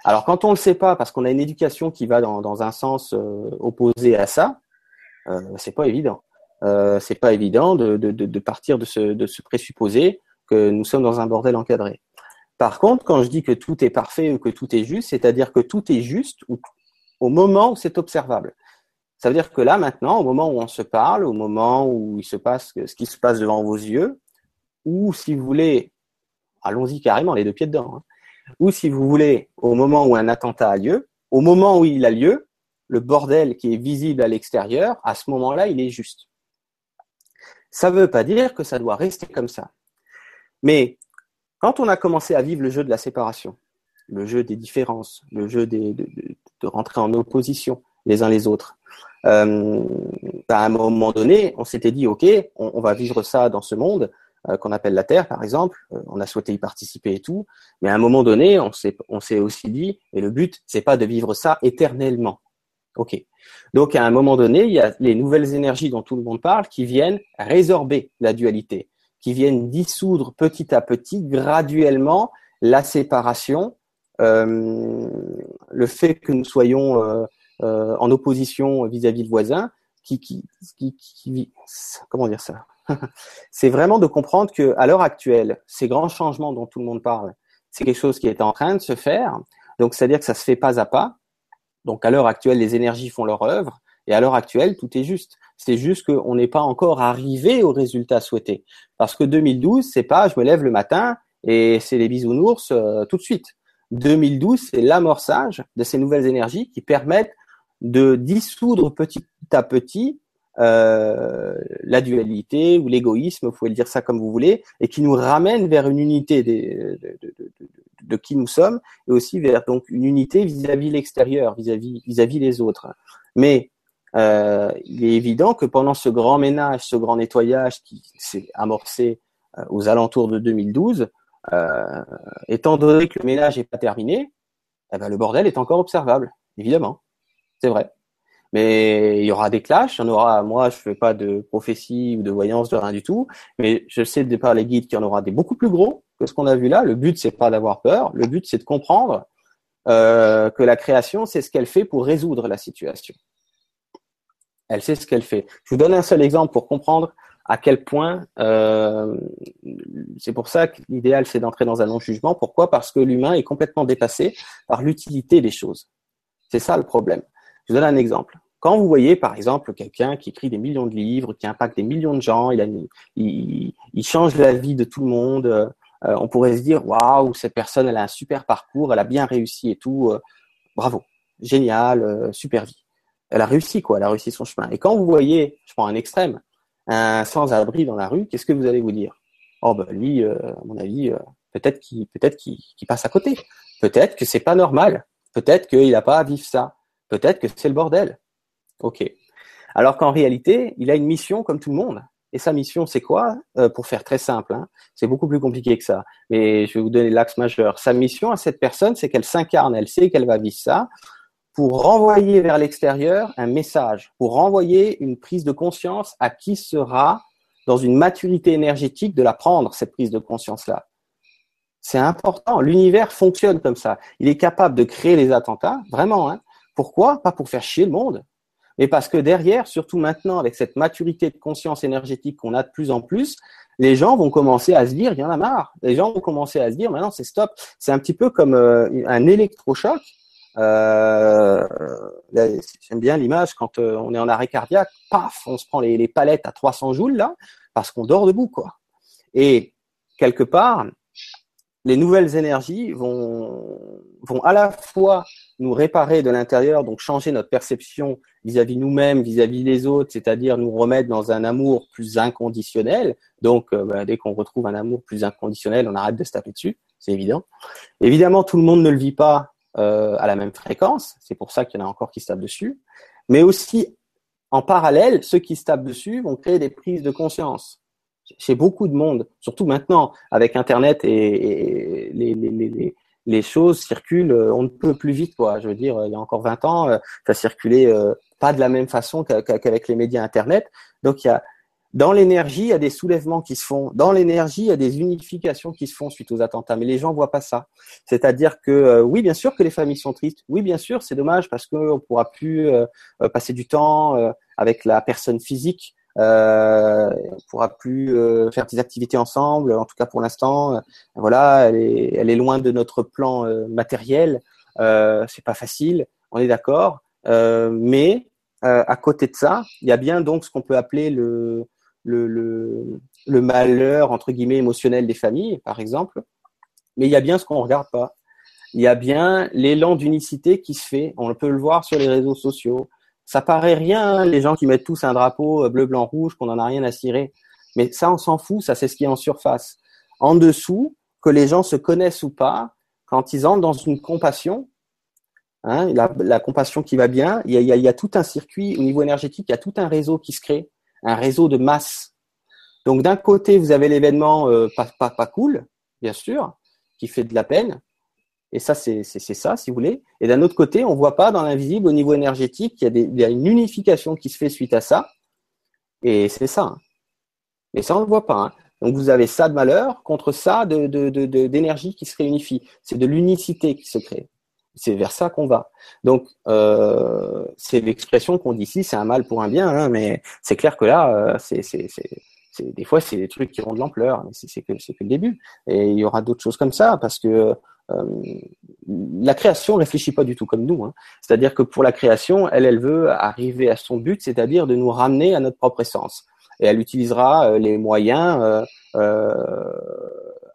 Speaker 2: Alors quand on le sait pas, parce qu'on a une éducation qui va dans, un sens euh, opposé à ça, euh, c'est pas évident. Euh, c'est pas évident de, partir de ce, de ce présupposé que nous sommes dans un bordel encadré. Par contre, quand je dis que tout est parfait ou que tout est juste, c'est-à-dire que tout est juste au moment où c'est observable. Ça veut dire que là, maintenant, au moment où on se parle, au moment où il se passe ce qui se passe devant vos yeux, ou si vous voulez, allons-y carrément, les deux pieds dedans. Hein, ou si vous voulez, au moment où un attentat a lieu, au moment où il a lieu, le bordel qui est visible à l'extérieur, à ce moment-là, il est juste. Ça ne veut pas dire que ça doit rester comme ça. Mais quand on a commencé à vivre le jeu de la séparation, le jeu des différences, le jeu de, rentrer en opposition les uns les autres. Euh, à un moment donné, on s'était dit, OK, on, va vivre ça dans ce monde qu'on appelle la Terre, par exemple. Euh, on a souhaité y participer et tout. Mais à un moment donné, on s'est, aussi dit, et le but, c'est pas de vivre ça éternellement. OK. Donc, à un moment donné, il y a les nouvelles énergies dont tout le monde parle qui viennent résorber la dualité, qui viennent dissoudre petit à petit, graduellement, la séparation, euh, le fait que nous soyons euh, euh, en opposition vis-à-vis -vis le voisin, qui, qui, qui, qui, comment dire ça? [laughs] C'est vraiment de comprendre que à l'heure actuelle, ces grands changements dont tout le monde parle, c'est quelque chose qui est en train de se faire. Donc, c'est-à-dire que ça se fait pas à pas. Donc à l'heure actuelle, les énergies font leur œuvre, et à l'heure actuelle, tout est juste. C'est juste qu'on n'est pas encore arrivé au résultat souhaité. Parce que 2012, c'est pas je me lève le matin et c'est les bisounours euh, tout de suite. 2012, c'est l'amorçage de ces nouvelles énergies qui permettent de dissoudre petit à petit euh, la dualité ou l'égoïsme, vous pouvez le dire ça comme vous voulez, et qui nous ramène vers une unité de, de, de, de, qui nous sommes, et aussi vers donc une unité vis-à-vis l'extérieur, vis-à-vis vis-à-vis les autres. Mais euh, il est évident que pendant ce grand ménage, ce grand nettoyage qui s'est amorcé euh, aux alentours de 2012, euh, étant donné que le ménage n'est pas terminé, eh ben, le bordel est encore observable, évidemment. C'est vrai. Mais il y aura des clashs, il y en aura, moi je fais pas de prophétie ou de voyance, de rien du tout, mais je sais de par les guides qu'il y en aura des beaucoup plus gros que ce qu'on a vu là. Le but c'est pas d'avoir peur, le but c'est de comprendre euh, que la création c'est ce qu'elle fait pour résoudre la situation. Elle sait ce qu'elle fait. Je vous donne un seul exemple pour comprendre à quel point euh, c'est pour ça que l'idéal c'est d'entrer dans un non-jugement. Pourquoi? Parce que l'humain est complètement dépassé par l'utilité des choses. C'est ça le problème. Je vous donne un exemple. Quand vous voyez, par exemple, quelqu'un qui écrit des millions de livres, qui impacte des millions de gens, il, change la vie de tout le monde, euh, on pourrait se dire, waouh, cette personne, elle a un super parcours, elle a bien réussi et tout, euh, bravo, génial, euh, super vie. Elle a réussi, quoi, elle a réussi son chemin. Et quand vous voyez, je prends un extrême, un sans-abri dans la rue, qu'est-ce que vous allez vous dire? Oh ben lui, à mon avis, peut-être qu'il peut-être qu'il passe à côté. Peut-être que c'est pas normal. Peut-être qu'il n'a pas à vivre ça. Peut-être que c'est le bordel. Ok. Alors qu'en réalité, il a une mission comme tout le monde. Et sa mission, c'est quoi? Euh, Pour faire très simple, hein, c'est beaucoup plus compliqué que ça. Mais je vais vous donner l'axe majeur. Sa mission à cette personne, c'est qu'elle s'incarne, elle sait qu'elle va vivre ça, pour renvoyer vers l'extérieur un message, pour renvoyer une prise de conscience à qui sera dans une maturité énergétique de la prendre, cette prise de conscience-là. C'est important. L'univers fonctionne comme ça. Il est capable de créer les attentats, vraiment, hein, pourquoi? Pas pour faire chier le monde, mais parce que derrière, surtout maintenant, avec cette maturité de conscience énergétique qu'on a de plus en plus, les gens vont commencer à se dire, il y en a marre. Les gens vont commencer à se dire, maintenant c'est stop. C'est un petit peu comme euh, un électrochoc. Euh, J'aime bien l'image quand euh, on est en arrêt cardiaque, paf, on se prend les, les palettes à 300 joules là, parce qu'on dort debout quoi. Et quelque part, les nouvelles énergies vont, vont à la fois nous réparer de l'intérieur, donc changer notre perception vis-à-vis nous-mêmes, vis-à-vis des autres, c'est-à-dire nous remettre dans un amour plus inconditionnel. Donc, euh, bah, dès qu'on retrouve un amour plus inconditionnel, on arrête de se taper dessus, c'est évident. Évidemment, tout le monde ne le vit pas euh, à la même fréquence, c'est pour ça qu'il y en a encore qui se tapent dessus. Mais aussi, en parallèle, ceux qui se tapent dessus vont créer des prises de conscience chez beaucoup de monde, surtout maintenant avec Internet et, les, choses circulent, euh, on ne peut plus vite, quoi. Je veux dire, il y a encore 20 ans, euh, ça circulait euh, pas de la même façon qu'avec les médias Internet. Donc, il y a, dans l'énergie, il y a des soulèvements qui se font. Dans l'énergie, il y a des unifications qui se font suite aux attentats. Mais les gens voient pas ça. C'est-à-dire que oui, bien sûr que les familles sont tristes. Oui, bien sûr, c'est dommage parce qu'on pourra plus passer du temps avec la personne physique euh, on pourra plus euh, faire des activités ensemble. En tout cas, pour l'instant, voilà, elle est, loin de notre plan euh, matériel. Euh, c'est pas facile, on est d'accord. mais à côté de ça, il y a bien donc ce qu'on peut appeler le, le, le, le, malheur entre guillemets émotionnel des familles, par exemple. Mais il y a bien ce qu'on regarde pas. Il y a bien l'élan d'unicité qui se fait. On peut le voir sur les réseaux sociaux ça paraît rien, hein, les gens qui mettent tous un drapeau euh, bleu, blanc, rouge, qu'on en a rien à cirer. Mais ça, on s'en fout, ça c'est ce qui est en surface. En dessous, que les gens se connaissent ou pas, quand ils entrent dans une compassion, hein, la, compassion qui va bien, il y, a, tout un circuit au niveau énergétique, il y a tout un réseau qui se crée, un réseau de masse. Donc d'un côté, vous avez l'événement euh, pas, pas, pas cool, bien sûr, qui fait de la peine, et ça, c'est ça, si vous voulez. Et d'un autre côté, on ne voit pas dans l'invisible, au niveau énergétique, qu'il y, a une unification qui se fait suite à ça. Et c'est ça. Hein. Et ça, on ne le voit pas. Hein. Donc, vous avez ça de malheur contre ça d'énergie de, de, qui se réunifie. C'est de l'unicité qui se crée. C'est vers ça qu'on va. Donc, euh, c'est l'expression qu'on dit ici, c'est un mal pour un bien, hein, mais c'est clair que là, euh, c'est des fois, c'est des trucs qui ont de l'ampleur, mais c'est que, que le début. Et il y aura d'autres choses comme ça, parce que la création réfléchit pas du tout comme nous. Hein. C'est-à-dire que pour la création, elle, elle veut arriver à son but, c'est-à-dire de nous ramener à notre propre essence. Et elle utilisera euh, les moyens euh, euh,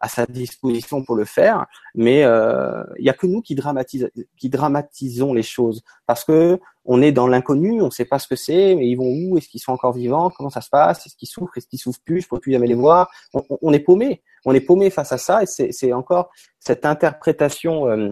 Speaker 2: à sa disposition pour le faire, mais euh, il y a que nous qui, dramatise, qui dramatisons les choses. Parce que on est dans l'inconnu, on ne sait pas ce que c'est, mais ils vont où? Est-ce qu'ils sont encore vivants? Comment ça se passe? Est-ce qu'ils souffrent? Est-ce qu'ils souffrent plus? Je peux plus jamais les voir. On, on est paumé, on est paumé face à ça, et c'est encore cette interprétation, euh,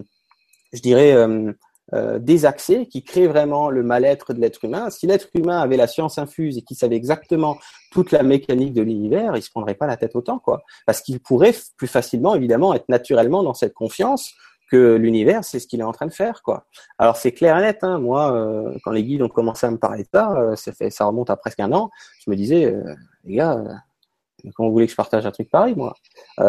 Speaker 2: je dirais. Euh, euh, désaxé qui crée vraiment le mal-être de l'être humain. Si l'être humain avait la science infuse et qu'il savait exactement toute la mécanique de l'univers, il se prendrait pas la tête autant, quoi. Parce qu'il pourrait plus facilement, évidemment, être naturellement dans cette confiance que l'univers, c'est ce qu'il est en train de faire, quoi. Alors c'est clair et net. Hein. Moi, euh, quand les guides ont commencé à me parler de ça, euh, ça fait, ça remonte à presque un an. Je me disais, les gars, quand vous voulez que je partage un truc pareil, moi,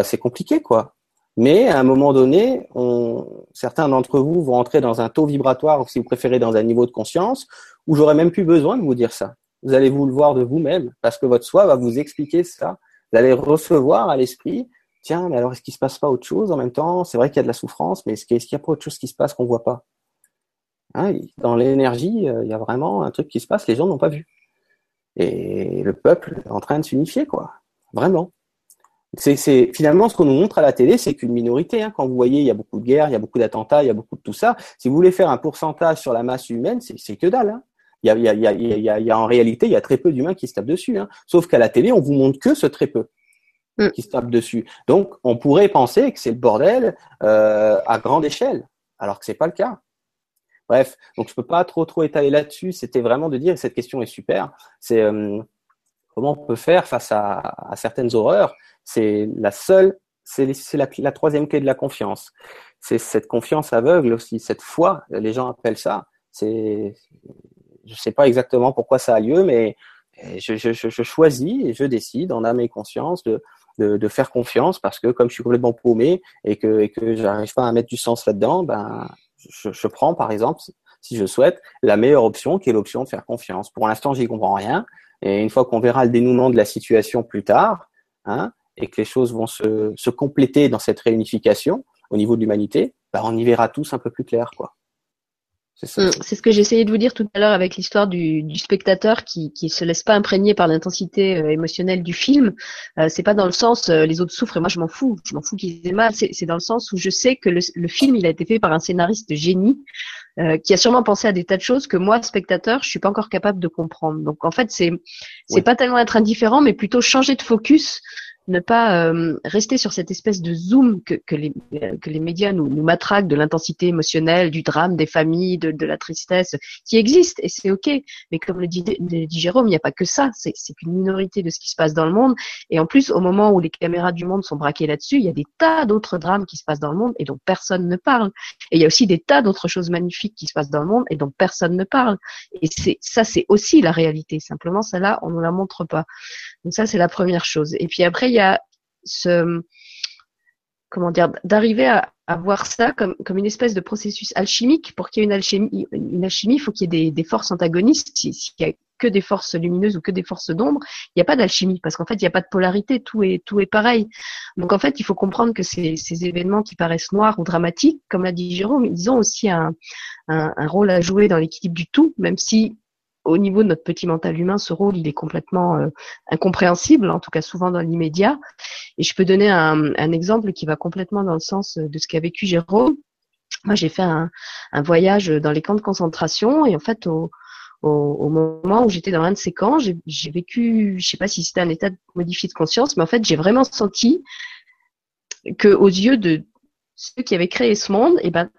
Speaker 2: c'est compliqué, quoi. Mais à un moment donné, on, certains d'entre vous vont entrer dans un taux vibratoire, ou si vous préférez, dans un niveau de conscience, où j'aurais même plus besoin de vous dire ça. Vous allez vous le voir de vous-même, parce que votre soi va vous expliquer ça. Vous allez recevoir à l'esprit, tiens, mais alors est-ce qu'il se passe pas autre chose en même temps? C'est vrai qu'il y a de la souffrance, mais est-ce qu'il n'y a pas autre chose qui se passe qu'on voit pas? Hein, Dans l'énergie, euh, il y a vraiment un truc qui se passe, les gens n'ont pas vu. Et le peuple est en train de s'unifier, quoi. Vraiment. C'est finalement ce qu'on nous montre à la télé, c'est qu'une minorité. Hein. Quand vous voyez, il y a beaucoup de guerres, il y a beaucoup d'attentats, il y a beaucoup de tout ça. Si vous voulez faire un pourcentage sur la masse humaine, c'est que dalle. Hein. Il, y a, il, y a, il, y a, il y a, en réalité, il y a très peu d'humains qui se tapent dessus. Hein. Sauf qu'à la télé, on vous montre que ce très peu mm. qui se tapent dessus. Donc, on pourrait penser que c'est le bordel euh, à grande échelle, alors que c'est pas le cas. Bref, donc je peux pas trop trop étaler là-dessus. C'était vraiment de dire, cette question est super. C'est euh, comment on peut faire face à, à certaines horreurs c'est la seule, c'est la, troisième clé de la confiance. C'est cette confiance aveugle aussi, cette foi, les gens appellent ça. C'est, je sais pas exactement pourquoi ça a lieu, mais je, je, je choisis et je décide en âme et conscience de, de, de, faire confiance parce que comme je suis complètement paumé et que, et que j'arrive pas à mettre du sens là-dedans, ben, je, je, prends par exemple, si je souhaite, la meilleure option qui est l'option de faire confiance. Pour l'instant, j'y comprends rien. Et une fois qu'on verra le dénouement de la situation plus tard, hein, et que les choses vont se, compléter dans cette réunification au niveau de l'humanité, bah, on y verra tous un peu plus clair, quoi.
Speaker 1: Mm, c'est ce que j'essayais de vous dire tout à l'heure avec l'histoire du, du, spectateur qui qui se laisse pas imprégner par l'intensité euh, émotionnelle du film. Euh, c'est pas dans le sens euh, les autres souffrent et moi je m'en fous, je m'en fous qu'ils aient mal. C'est dans le sens où je sais que le, le, film il a été fait par un scénariste génie euh, qui a sûrement pensé à des tas de choses que moi spectateur je suis pas encore capable de comprendre. Donc en fait c'est c'est pas tellement être indifférent mais plutôt changer de focus ne pas euh, rester sur cette espèce de zoom que, que, les, que les médias nous, nous matraquent de l'intensité émotionnelle, du drame, des familles, de, de la tristesse, qui existe et c'est ok. Mais comme le dit, dit Jérôme, il n'y a pas que ça, c'est qu'une minorité de ce qui se passe dans le monde. Et en plus, au moment où les caméras du monde sont braquées là-dessus, il y a des tas d'autres drames qui se passent dans le monde et dont personne ne parle. Et il y a aussi des tas d'autres choses magnifiques qui se passent dans le monde et dont personne ne parle. Et c'est ça, c'est aussi la réalité. Simplement, celle-là, on ne la montre pas. Donc ça, c'est la première chose. Et puis après, il y ce comment dire d'arriver à, voir ça comme, comme une espèce de processus alchimique. Pour qu'il y ait une alchimie, une alchimie, il faut qu'il y ait des, des forces antagonistes. S'il n'y a que des forces lumineuses ou que des forces d'ombre, il n'y a pas d'alchimie parce qu'en fait, il n'y a pas de polarité. Tout est tout est pareil. Donc en fait, il faut comprendre que ces, ces événements qui paraissent noirs ou dramatiques, comme l'a dit Jérôme, ils ont aussi un, un rôle à jouer dans l'équilibre du tout, même si au niveau de notre petit mental humain, ce rôle, il est complètement euh, incompréhensible, en tout cas souvent dans l'immédiat. Et je peux donner un, un, exemple qui va complètement dans le sens de ce qu'a vécu Jérôme. Moi, j'ai fait un, un, voyage dans les camps de concentration et en fait, au, au, au moment où j'étais dans un de ces camps, j'ai vécu, je sais pas si c'était un état modifié de conscience, mais en fait, j'ai vraiment senti que aux yeux de ceux qui avaient créé ce monde, et eh ben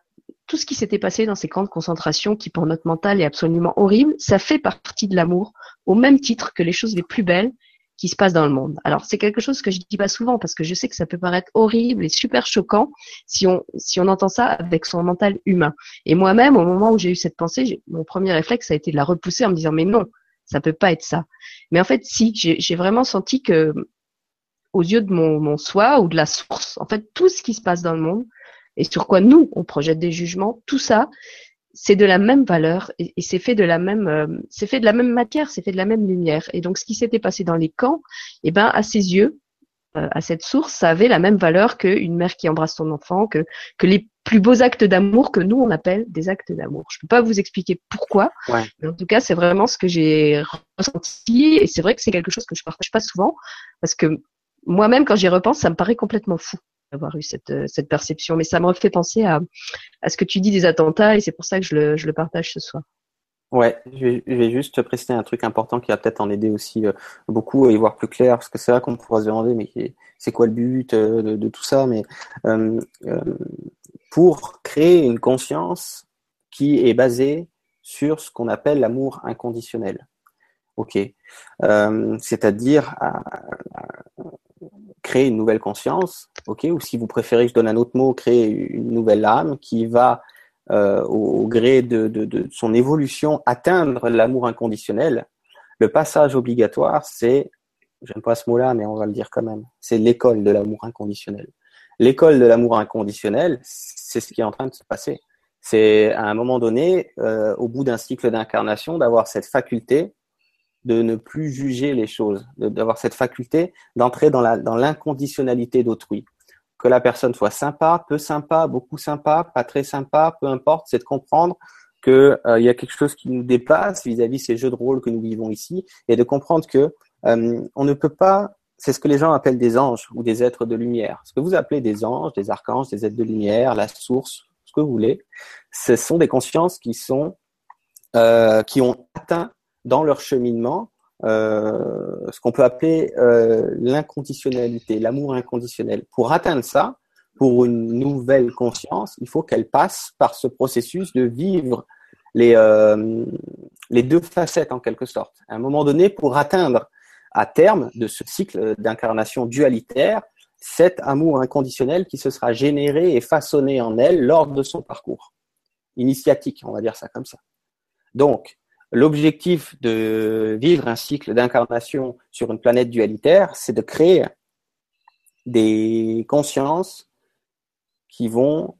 Speaker 1: tout ce qui s'était passé dans ces camps de concentration, qui pour notre mental est absolument horrible, ça fait partie de l'amour, au même titre que les choses les plus belles qui se passent dans le monde. Alors c'est quelque chose que je dis pas souvent parce que je sais que ça peut paraître horrible et super choquant si on si on entend ça avec son mental humain. Et moi-même, au moment où j'ai eu cette pensée, mon premier réflexe a été de la repousser en me disant mais non, ça peut pas être ça. Mais en fait, si, j'ai vraiment senti que aux yeux de mon soi ou de la source, en fait, tout ce qui se passe dans le monde et sur quoi nous on projette des jugements, tout ça, c'est de la même valeur et, c'est fait de la même euh, c'est fait de la même matière, c'est fait de la même lumière. Et donc ce qui s'était passé dans les camps, eh ben à ses yeux, euh, à cette source, ça avait la même valeur qu'une mère qui embrasse son enfant, que que les plus beaux actes d'amour que nous on appelle des actes d'amour. Je peux pas vous expliquer pourquoi, mais en tout cas c'est vraiment ce que j'ai ressenti et c'est vrai que c'est quelque chose que je partage pas souvent parce que moi-même quand j'y repense, ça me paraît complètement fou d'avoir eu cette, euh, cette perception. Mais ça me fait penser à, à ce que tu dis des attentats et c'est pour ça que je le, je le partage ce soir.
Speaker 2: Ouais, je vais, je vais, juste préciser un truc important qui va peut-être en aider aussi euh, beaucoup à y voir plus clair, parce que c'est vrai qu'on pourrait se demander, mais c'est quoi le but euh, de, tout ça Mais pour créer une conscience qui est basée sur ce qu'on appelle l'amour inconditionnel. Ok, c'est-à-dire créer une nouvelle conscience, ok, ou si vous préférez, je donne un autre mot, créer une nouvelle âme qui va euh, au, gré de, de, de, son évolution atteindre l'amour inconditionnel. Le passage obligatoire, c'est, j'aime pas ce mot-là, mais on va le dire quand même, c'est l'école de l'amour inconditionnel. L'école de l'amour inconditionnel, c'est ce qui est en train de se passer. C'est à un moment donné, euh, au bout d'un cycle d'incarnation, d'avoir cette faculté de ne plus juger les choses, d'avoir cette faculté d'entrer dans l'inconditionnalité d'autrui. Que la personne soit sympa, peu sympa, beaucoup sympa, pas très sympa, peu importe, c'est de comprendre qu'il euh, y a quelque chose qui nous dépasse vis-à-vis ces jeux de rôle que nous vivons ici, et de comprendre que euh, on ne peut pas, c'est ce que les gens appellent des anges ou des êtres de lumière. Ce que vous appelez des anges, des archanges, des êtres de lumière, la source, ce que vous voulez, ce sont des consciences qui sont euh, qui ont atteint dans leur cheminement euh, ce qu'on peut appeler euh, l'inconditionnalité, l'amour inconditionnel. Pour atteindre ça, pour une nouvelle conscience, il faut qu'elle passe par ce processus de vivre les, euh, les deux facettes en quelque sorte. À un moment donné, pour atteindre à terme de ce cycle d'incarnation dualitaire, cet amour inconditionnel qui se sera généré et façonné en elle lors de son parcours initiatique, on va dire ça comme ça. Donc, L'objectif de vivre un cycle d'incarnation sur une planète dualitaire, c'est de créer des consciences qui vont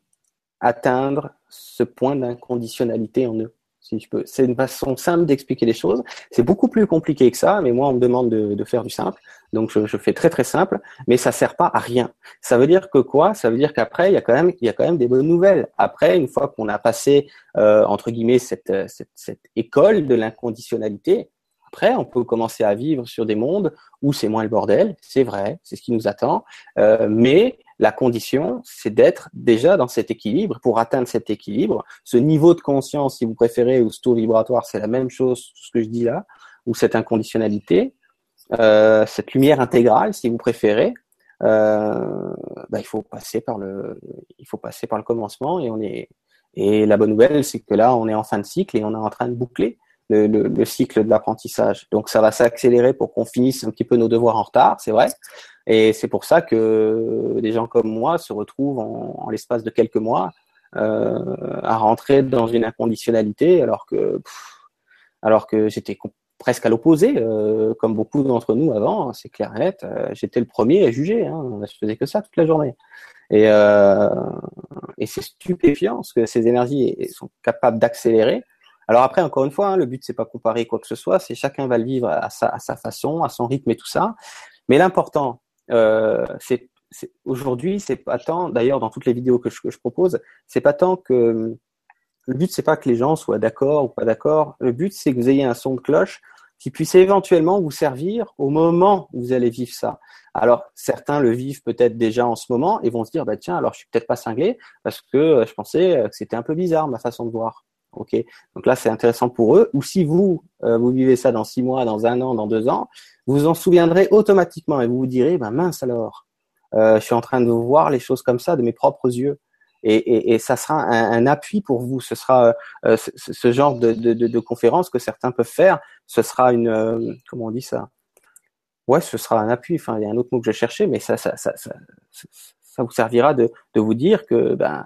Speaker 2: atteindre ce point d'inconditionnalité en eux si peux. C'est une façon simple d'expliquer les choses. C'est beaucoup plus compliqué que ça, mais moi, on me demande de, de faire du simple. Donc, je, je, fais très, très simple, mais ça sert pas à rien. Ça veut dire que quoi? Ça veut dire qu'après, il y a quand même, il y a quand même des bonnes nouvelles. Après, une fois qu'on a passé, euh, entre guillemets, cette, cette, cette école de l'inconditionnalité, après, on peut commencer à vivre sur des mondes où c'est moins le bordel, c'est vrai, c'est ce qui nous attend, euh, mais la condition, c'est d'être déjà dans cet équilibre. Pour atteindre cet équilibre, ce niveau de conscience, si vous préférez, ou ce taux vibratoire, c'est la même chose, ce que je dis là, ou cette inconditionnalité, euh, cette lumière intégrale, si vous préférez, euh, bah, il faut passer par le, il faut passer par le commencement et on est. Et la bonne nouvelle, c'est que là, on est en fin de cycle et on est en train de boucler le, cycle de l'apprentissage. Donc ça va s'accélérer pour qu'on finisse un petit peu nos devoirs en retard, c'est vrai. Et c'est pour ça que des gens comme moi se retrouvent en, l'espace de quelques mois euh, à rentrer dans une inconditionnalité, alors que alors que j'étais presque à l'opposé, euh, comme beaucoup d'entre nous avant, hein, c'est clair net. Euh, j'étais le premier à juger, hein, je faisais que ça toute la journée. Et, et c'est stupéfiant ce que ces énergies sont capables d'accélérer alors après, encore une fois, hein, le but c'est pas comparer quoi que ce soit, c'est chacun va le vivre à sa, façon, à son rythme et tout ça. Mais l'important, euh, c'est aujourd'hui, c'est pas tant. D'ailleurs, dans toutes les vidéos que je, que je propose, c'est pas tant que le but c'est pas que les gens soient d'accord ou pas d'accord. Le but c'est que vous ayez un son de cloche qui puisse éventuellement vous servir au moment où vous allez vivre ça. Alors certains le vivent peut-être déjà en ce moment et vont se dire bah tiens alors je suis peut-être pas cinglé parce que je pensais que c'était un peu bizarre ma façon de voir. Ok, donc là c'est intéressant pour eux. Ou si vous euh, vous vivez ça dans six mois, dans un an, dans deux ans, vous vous en souviendrez automatiquement et vous vous direz ben mince alors, euh, je suis en train de voir les choses comme ça de mes propres yeux. et, ça sera un, appui pour vous. Ce sera euh, ce, genre de, conférence que certains peuvent faire. Ce sera une comment on dit ça? Ouais, ce sera un appui. Enfin, il y a un autre mot que je cherchais, mais ça, ça, ça, ça, vous servira de, vous dire que ben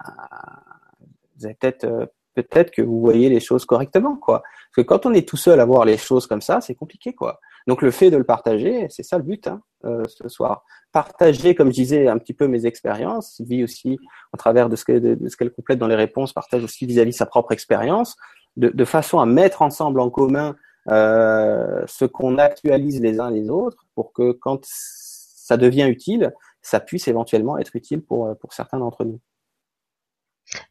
Speaker 2: vous avez peut-être peut-être que vous voyez les choses correctement, quoi. Parce que quand on est tout seul à voir les choses comme ça, c'est compliqué, quoi. Donc le fait de le partager, c'est ça le but hein, euh, ce soir. Partager, comme je disais, un petit peu mes expériences. Sylvie aussi, au travers de ce qu'elle complète dans les réponses, partage aussi vis-à-vis sa propre expérience, de, façon à mettre ensemble en commun euh, ce qu'on actualise les uns les autres, pour que quand ça devient utile, ça puisse éventuellement être utile pour, pour certains d'entre nous.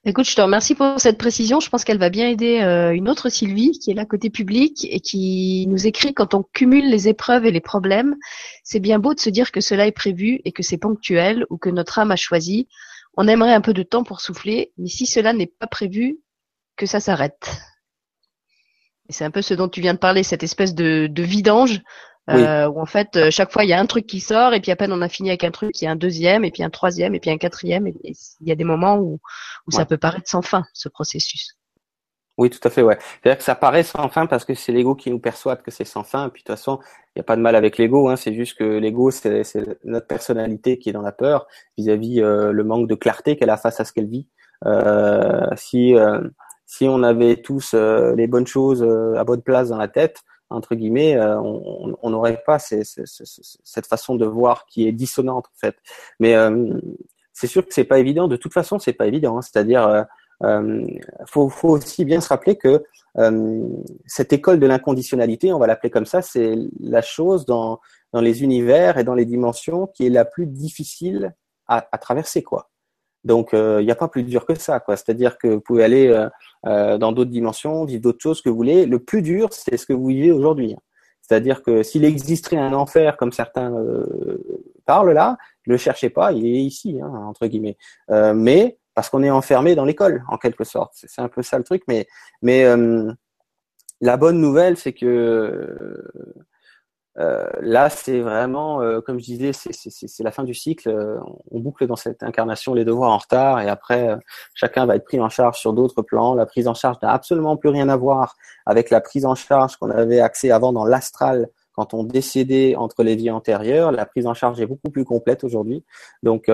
Speaker 1: Écoute, je te remercie pour cette précision. Je pense qu'elle va bien aider euh, une autre Sylvie qui est là côté public et qui nous écrit quand on cumule les épreuves et les problèmes, c'est bien beau de se dire que cela est prévu et que c'est ponctuel ou que notre âme a choisi. On aimerait un peu de temps pour souffler, mais si cela n'est pas prévu, que ça s'arrête. Et c'est un peu ce dont tu viens de parler, cette espèce de, de vidange euh, où en fait euh, chaque fois il y a un truc qui sort et puis à peine on a fini avec un truc, il y a un deuxième et puis un troisième et puis un quatrième. Et, il y a des moments où, où ça peut paraître sans fin ce processus.
Speaker 2: Oui, tout à fait, ouais. C'est-à-dire que ça paraît sans fin parce que c'est l'ego qui nous persuade que c'est sans fin. Et puis de toute façon, il n'y a pas de mal avec l'ego. Hein. C'est juste que l'ego, c'est notre personnalité qui est dans la peur vis-à-vis euh, le manque de clarté qu'elle a face à ce qu'elle vit. Euh, si si on avait tous les bonnes choses à bonne place dans la tête, entre guillemets, euh, on n'aurait pas cette façon de voir qui est dissonante en fait. Mais euh, c'est sûr que c'est pas évident. De toute façon, c'est pas évident. Hein. C'est-à-dire, euh, euh, faut, aussi bien se rappeler que cette école de l'inconditionnalité, on va l'appeler comme ça, c'est la chose dans dans les univers et dans les dimensions qui est la plus difficile à, à traverser, quoi. Donc, il n'y a pas plus dur que ça, quoi. C'est-à-dire que vous pouvez aller euh, dans d'autres dimensions, vivre d'autres choses que vous voulez. Le plus dur, c'est ce que vous vivez aujourd'hui. C'est-à-dire que s'il existerait un enfer, comme certains euh, parlent là, ne le cherchez pas, il est ici, hein, entre guillemets. Euh, mais parce qu'on est enfermé dans l'école, en quelque sorte. C'est un peu ça le truc. Mais, mais la bonne nouvelle, c'est que euh, là, c'est vraiment, euh, comme je disais, c'est la fin du cycle. Euh, on boucle dans cette incarnation les devoirs en retard et après, chacun va être pris en charge sur d'autres plans. La prise en charge n'a absolument plus rien à voir avec la prise en charge qu'on avait accès avant dans l'astral quand on décédait entre les vies antérieures. La prise en charge est beaucoup plus complète aujourd'hui. Donc,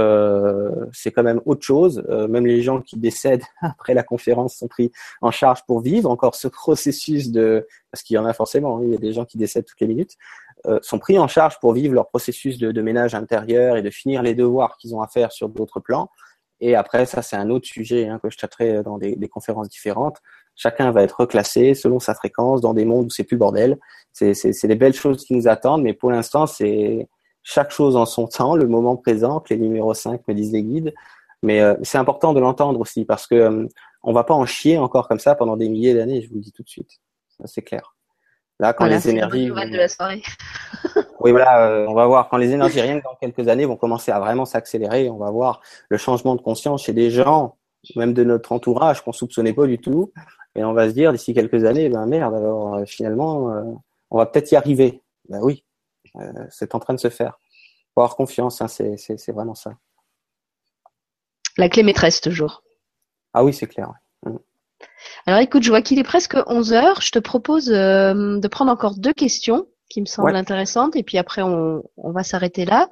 Speaker 2: c'est quand même autre chose. même les gens qui décèdent [laughs] après la conférence sont pris en charge pour vivre encore ce [laughs] processus de... Parce qu'il y en a forcément, hein, il y a des gens qui décèdent toutes les minutes. Euh, sont pris en charge pour vivre leur processus de, ménage intérieur et de finir les devoirs qu'ils ont à faire sur d'autres plans. Et après, ça, c'est un autre sujet hein, que je traiterai dans des, conférences différentes. Chacun va être reclassé selon sa fréquence dans des mondes où c'est plus bordel. C'est, c'est, des belles choses qui nous attendent, mais pour l'instant, c'est chaque chose en son temps, le moment présent, que les numéros 5 me disent les guides. Mais euh, c'est important de l'entendre aussi parce que euh, on va pas en chier encore comme ça pendant des milliers d'années, je vous le dis tout de suite. Ça, c'est clair.
Speaker 1: Là, quand les énergies. de la soirée. [laughs]
Speaker 2: oui, voilà, euh, on va voir quand les énergies, rien que dans quelques années, vont commencer à vraiment s'accélérer. On va voir le changement de conscience chez des gens, même de notre entourage, qu'on soupçonnait pas du tout. Et on va se dire d'ici quelques années, ben merde, alors euh, finalement, euh, on va peut-être y arriver. Ben oui, c'est en train de se faire. Faut avoir confiance, hein, c'est vraiment ça.
Speaker 1: La clé maîtresse toujours.
Speaker 2: Ah oui, c'est clair.
Speaker 1: Alors écoute, je vois qu'il est presque 11 heures. Je te propose euh, de prendre encore deux questions qui me semblent intéressantes et puis après on, va s'arrêter là.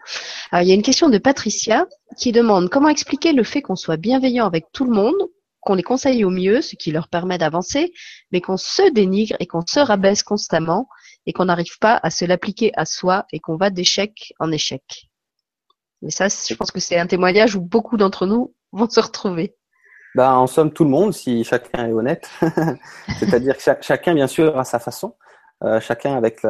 Speaker 1: Alors, il y a une question de Patricia qui demande comment expliquer le fait qu'on soit bienveillant avec tout le monde, qu'on les conseille au mieux, ce qui leur permet d'avancer, mais qu'on se dénigre et qu'on se rabaisse constamment et qu'on n'arrive pas à se l'appliquer à soi et qu'on va d'échec en échec. Mais ça, je pense que c'est un témoignage où beaucoup d'entre nous vont se retrouver.
Speaker 2: Bah, en somme, tout le monde, si chacun est honnête. [laughs] C'est-à-dire que chacun, bien sûr, a sa façon, euh, chacun avec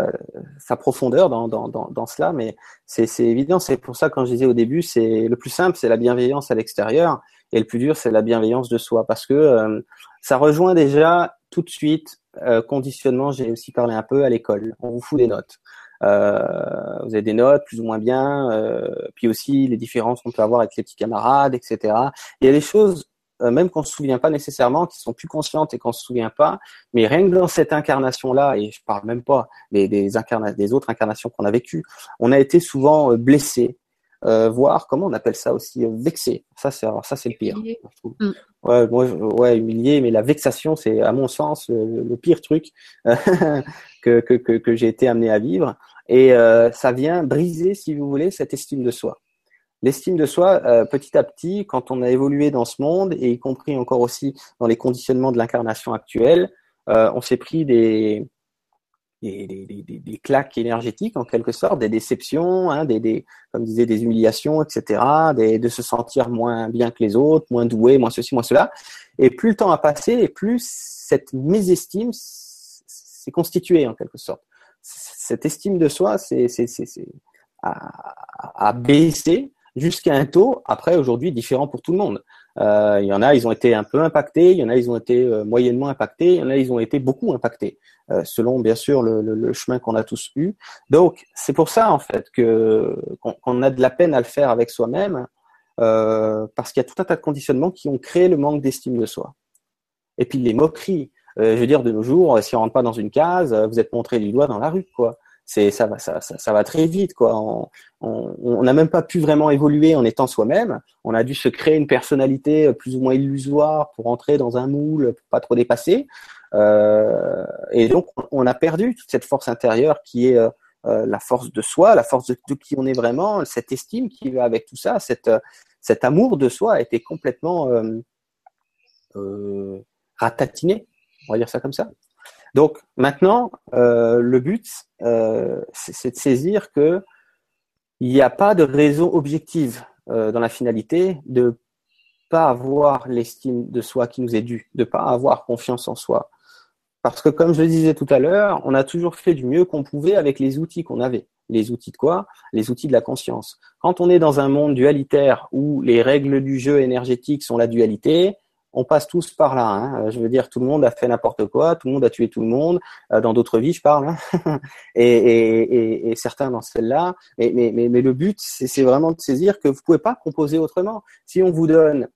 Speaker 2: sa profondeur dans, dans, dans, dans cela, mais c'est évident. C'est pour ça, quand je disais au début, c'est le plus simple, c'est la bienveillance à l'extérieur, et le plus dur, c'est la bienveillance de soi, parce que euh, ça rejoint déjà tout de suite euh, conditionnement. J'ai aussi parlé un peu à l'école. On vous fout des notes. Euh, vous avez des notes plus ou moins bien, euh, puis aussi les différences qu'on peut avoir avec les petits camarades, etc. Il y a des choses euh, même qu'on se souvient pas nécessairement, qui sont plus conscientes et qu'on se souvient pas, mais rien que dans cette incarnation-là, et je parle même pas des, des, des autres incarnations qu'on a vécues, on a été souvent euh, blessé, euh, voire comment on appelle ça aussi, vexé. Ça, c'est ça, c'est le pire. Mm. Ouais, moi, ouais, humilié, mais la vexation, c'est à mon sens le, pire truc [laughs] que, que, que, que j'ai été amené à vivre. Et euh, ça vient briser, si vous voulez, cette estime de soi. L'estime de soi, euh, petit à petit, quand on a évolué dans ce monde, et y compris encore aussi dans les conditionnements de l'incarnation actuelle, euh, on s'est pris des, des, des, des, claques énergétiques en quelque sorte, des déceptions, hein, des, des, comme disait, des humiliations, etc., de se sentir moins bien que les autres, moins doué, moins ceci, moins cela. Et plus le temps a passé, et plus cette mésestime s'est constituée en quelque sorte. Cette estime de soi c'est, c'est, a, a baissé jusqu'à un taux, après aujourd'hui, différent pour tout le monde. Euh, il y en a, ils ont été un peu impactés, il y en a, ils ont été euh, moyennement impactés, il y en a, ils ont été beaucoup impactés, euh, selon bien sûr le, chemin qu'on a tous eu. Donc, c'est pour ça en fait que qu'on a de la peine à le faire avec soi-même, parce qu'il y a tout un tas de conditionnements qui ont créé le manque d'estime de soi. Et puis les moqueries. je veux dire, de nos jours, si on rentre pas dans une case, vous êtes montré du doigt dans la rue, quoi c'est ça va ça, ça, va très vite quoi. On n'a même pas pu vraiment évoluer en étant soi-même. On a dû se créer une personnalité euh, plus ou moins illusoire pour entrer dans un moule, pour pas trop dépasser. Euh, et donc on a perdu toute cette force intérieure qui est euh, la force de soi, la force de, qui on est vraiment, cette estime qui va avec tout ça, cette, cet amour de soi a été complètement ratatiné, on va dire ça comme ça. Donc maintenant, euh, le but, euh, c'est de saisir que il n'y a pas de raison objective euh, dans la finalité de pas avoir l'estime de soi qui nous est due, de pas avoir confiance en soi. Parce que comme je le disais tout à l'heure, on a toujours fait du mieux qu'on pouvait avec les outils qu'on avait. Les outils de quoi? Les outils de la conscience. Quand on est dans un monde dualitaire où les règles du jeu énergétique sont la dualité, on passe tous par là. Hein. Je veux dire, tout le monde a fait n'importe quoi, tout le monde a tué tout le monde. Euh, dans d'autres vies, je parle, hein. [laughs] et, certains dans celle-là. Mais, mais, le but, c'est vraiment de saisir que vous pouvez pas composer autrement. Si on vous donne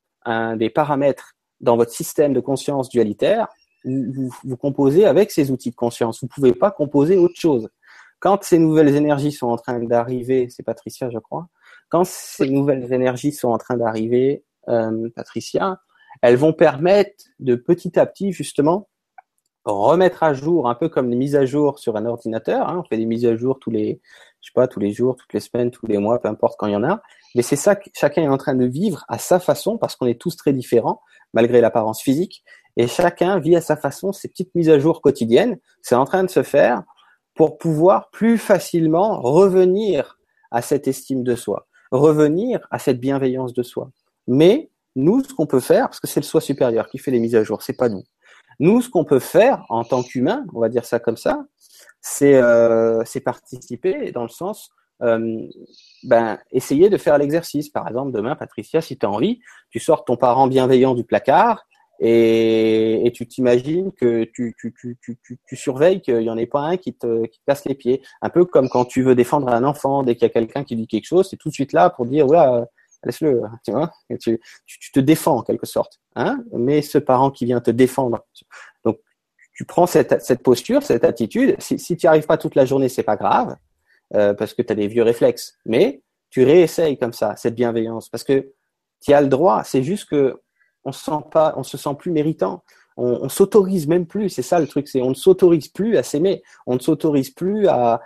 Speaker 2: des paramètres dans votre système de conscience dualitaire, vous, vous, composez avec ces outils de conscience. Vous pouvez pas composer autre chose. Quand ces nouvelles énergies sont en train d'arriver, c'est Patricia, je crois. Quand ces nouvelles énergies sont en train d'arriver, euh, Patricia, elles vont permettre de petit à petit justement remettre à jour, un peu comme les mises à jour sur un ordinateur. Hein. on fait des mises à jour tous les, je sais pas, tous les jours, toutes les semaines, tous les mois, peu importe quand il y en a. Mais c'est ça que chacun est en train de vivre à sa façon, parce qu'on est tous très différents, malgré l'apparence physique. Et chacun vit à sa façon ces petites mises à jour quotidiennes. C'est en train de se faire pour pouvoir plus facilement revenir à cette estime de soi, revenir à cette bienveillance de soi. Mais nous, ce qu'on peut faire, parce que c'est le soi supérieur qui fait les mises à jour, c'est pas nous. Nous, ce qu'on peut faire en tant qu'humain, on va dire ça comme ça, c'est euh, participer dans le sens, euh, ben, essayer de faire l'exercice. Par exemple, demain, Patricia, si tu as envie, tu sors ton parent bienveillant du placard et, tu t'imagines que tu, tu, tu, tu, tu surveilles qu'il n'y en ait pas un qui te, qui te casse les pieds. Un peu comme quand tu veux défendre un enfant, dès qu'il y a quelqu'un qui dit quelque chose, c'est tout de suite là pour dire, ouais, laisse-le, tu vois, tu, te défends en quelque sorte, hein, mais ce parent qui vient te défendre, donc tu prends cette, posture, cette attitude, si, tu n'y arrives pas toute la journée, c'est pas grave, euh, parce que tu as des vieux réflexes, mais tu réessayes comme ça, cette bienveillance, parce que tu as le droit, c'est juste que on se sent se sent plus méritant, on, on s'autorise même plus, c'est ça le truc, on ne s'autorise plus à s'aimer, on ne s'autorise plus à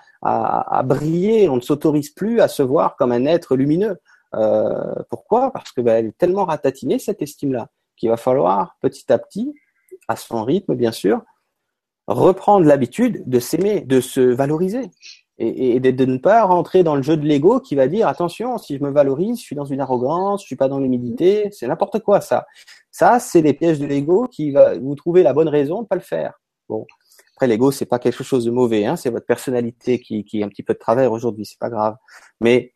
Speaker 2: briller, on ne s'autorise plus à se voir comme un être lumineux. Euh, pourquoi? Parce que ben, elle est tellement ratatinée cette estime-là qu'il va falloir petit à petit, à son rythme bien sûr, reprendre l'habitude de s'aimer, de se valoriser et, de, ne pas rentrer dans le jeu de l'ego qui va dire attention, si je me valorise, je suis dans une arrogance, je suis pas dans l'humilité, c'est n'importe quoi ça. Ça, c'est les pièges de l'ego qui va vous trouver la bonne raison de pas le faire. Bon, après l'ego c'est pas quelque chose de mauvais, hein, c'est votre personnalité qui, qui est un petit peu de travers aujourd'hui, c'est pas grave. Mais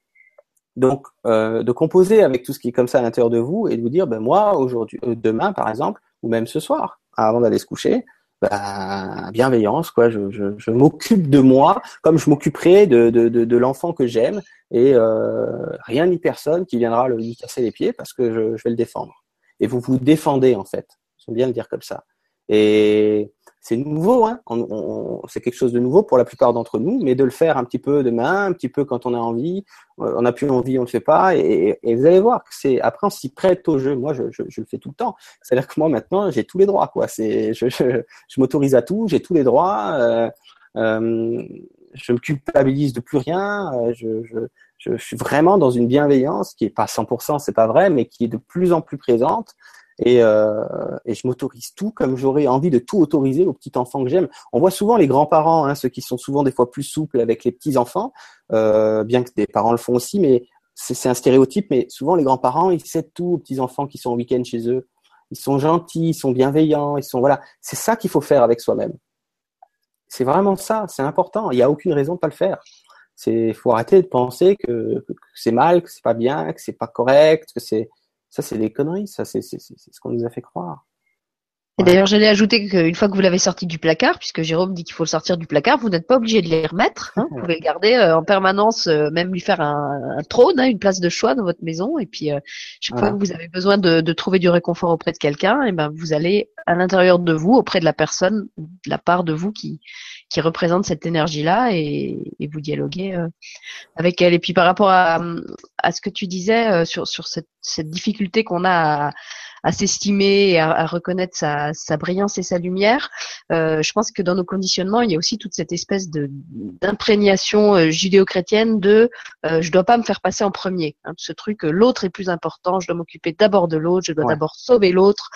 Speaker 2: donc, euh, de composer avec tout ce qui est comme ça à l'intérieur de vous et de vous dire, ben moi, aujourd'hui, euh, demain, par exemple, ou même ce soir, avant d'aller se coucher, ben, bienveillance, quoi. Je, m'occupe de moi comme je m'occuperai de, de, de, l'enfant que j'aime et euh, rien ni personne qui viendra le, lui casser les pieds parce que je, je vais le défendre. Et vous vous défendez en fait. J'aime bien le dire comme ça. Et c'est nouveau, hein c'est quelque chose de nouveau pour la plupart d'entre nous, mais de le faire un petit peu demain, un petit peu quand on a envie, euh, on n'a plus envie, on ne le fait pas, et, vous allez voir que c'est après on s'y prête au jeu. Moi, je, le fais tout le temps. C'est-à-dire que moi maintenant, j'ai tous les droits, quoi. C'est, je, m'autorise à tout, j'ai tous les droits. Euh, euh, je me culpabilise de plus rien. Je, je, je, suis vraiment dans une bienveillance qui est pas 100%, c'est pas vrai, mais qui est de plus en plus présente. Et, euh, et je m'autorise tout comme j'aurais envie de tout autoriser aux petits enfants que j'aime. On voit souvent les grands-parents, hein, ceux qui sont souvent des fois plus souples avec les petits enfants, euh, bien que des parents le font aussi, mais c'est un stéréotype. Mais souvent les grands-parents, ils cèdent tout aux petits enfants qui sont au week-end chez eux. Ils sont gentils, ils sont bienveillants, ils sont voilà. C'est ça qu'il faut faire avec soi-même. C'est vraiment ça, c'est important. Il n'y a aucune raison de pas le faire. C'est faut arrêter de penser que, que c'est mal, que c'est pas bien, que c'est pas correct, que c'est ça, c'est des conneries. Ça, c'est ce qu'on nous a fait croire.
Speaker 1: Et d'ailleurs, j'allais ajouter qu'une fois que vous l'avez sorti du placard, puisque Jérôme dit qu'il faut le sortir du placard, vous n'êtes pas obligé de les remettre. Hein. vous pouvez le garder euh, en permanence, euh, même lui faire un, un trône, hein, une place de choix dans votre maison. Et puis, euh, chaque fois que vous avez besoin de, de, trouver du réconfort auprès de quelqu'un, et eh ben vous allez à l'intérieur de vous, auprès de la personne, de la part de vous qui qui représente cette énergie-là et, et, vous dialoguez avec elle. Et puis par rapport à, à ce que tu disais sur, sur cette, cette difficulté qu'on a à, à s'estimer et à, reconnaître sa, sa, brillance et sa lumière. Euh, je pense que dans nos conditionnements, il y a aussi toute cette espèce de d'imprégnation euh, judéo-chrétienne de euh, je dois pas me faire passer en premier. Hein, ce truc, euh, l'autre est plus important, je dois m'occuper d'abord de l'autre, je dois d'abord sauver l'autre.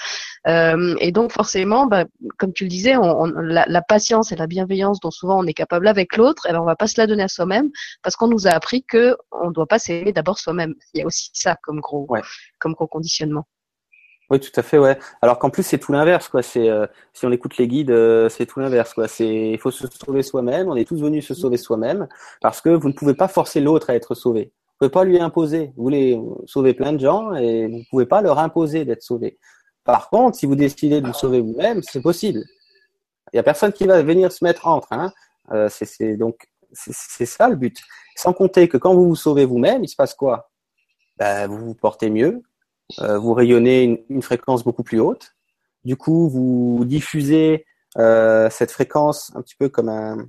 Speaker 1: Euh, et donc forcément, bah, comme tu le disais, on, la, la, patience et la bienveillance dont souvent on est capable avec l'autre, eh ben, on va pas se la donner à soi-même parce qu'on nous a appris que on doit pas s'aimer d'abord soi-même. Il y a aussi ça comme gros, comme gros conditionnement.
Speaker 2: Oui, tout à fait, ouais. Alors qu'en plus c'est tout l'inverse, quoi. C'est euh, si on écoute les guides, euh, c'est tout l'inverse, quoi. C'est il faut se sauver soi-même. On est tous venus se sauver soi-même parce que vous ne pouvez pas forcer l'autre à être sauvé. Vous pouvez pas lui imposer. Vous voulez sauver plein de gens et vous pouvez pas leur imposer d'être sauvé. Par contre, si vous décidez de vous sauver vous-même, c'est possible. Il y a personne qui va venir se mettre entre. Hein. Euh, c'est donc c'est ça le but. Sans compter que quand vous vous sauvez vous-même, il se passe quoi? Ben, Vous vous portez mieux, euh, vous rayonnez une, fréquence beaucoup plus haute. Du coup, vous diffusez euh, cette fréquence un petit peu comme un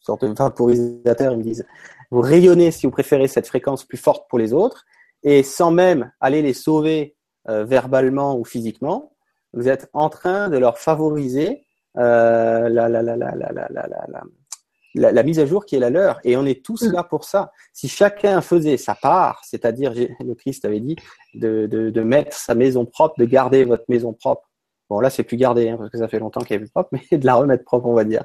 Speaker 2: sorte de vaporisateur, ils me disent. Vous rayonnez, si vous préférez, cette fréquence plus forte pour les autres, et sans même aller les sauver euh, verbalement ou physiquement, vous êtes en train de leur favoriser euh, la, la, la, la, la, la, la, la, la, mise à jour qui est la leur. Et on est tous mm. là pour ça. Si chacun faisait sa part, c'est-à-dire, le Christ avait dit, de, de, de, mettre sa maison propre, de garder votre maison propre. Bon, là, c'est plus garder, hein, parce que ça fait longtemps qu'elle est propre, mais [laughs] de la remettre propre, on va dire.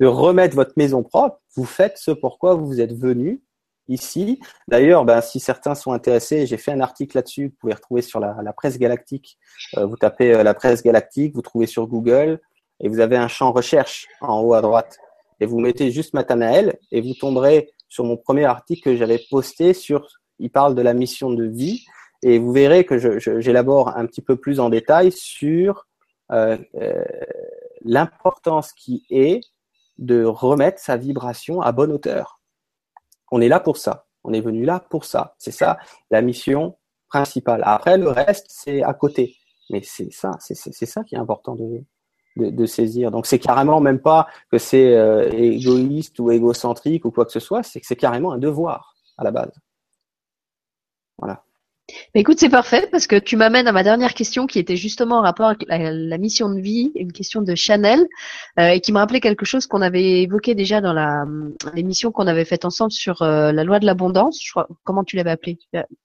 Speaker 2: De remettre votre maison propre, vous faites ce pourquoi vous êtes venu ici. D'ailleurs, ben, si certains sont intéressés, j'ai fait un article là-dessus, vous pouvez retrouver sur la, la presse galactique. Euh, vous tapez euh, la presse galactique, vous trouvez sur Google, et vous avez un champ recherche en haut à droite et vous mettez juste Matanael et vous tomberez sur mon premier article que j'avais posté sur, il parle de la mission de vie et vous verrez que j'élabore un petit peu plus en détail sur euh, euh, l'importance qui est de remettre sa vibration à bonne hauteur. On est là pour ça. On est venu là pour ça. C'est ça la mission principale. Après, le reste, c'est à côté. Mais c'est ça, c'est ça qui est important de, de, saisir. Donc c'est carrément même pas que c'est euh, égoïste ou égocentrique ou quoi que ce soit, c'est que c'est carrément un devoir à la base. Voilà.
Speaker 1: Mais écoute, c'est parfait parce que tu m'amènes à ma dernière question qui était justement en rapport avec la, mission de vie, une question de Chanel, euh, et qui m'a rappelé quelque chose qu'on avait évoqué déjà dans la l'émission qu'on avait faite ensemble sur euh, la loi de l'abondance. Je crois, comment tu l'avais appelé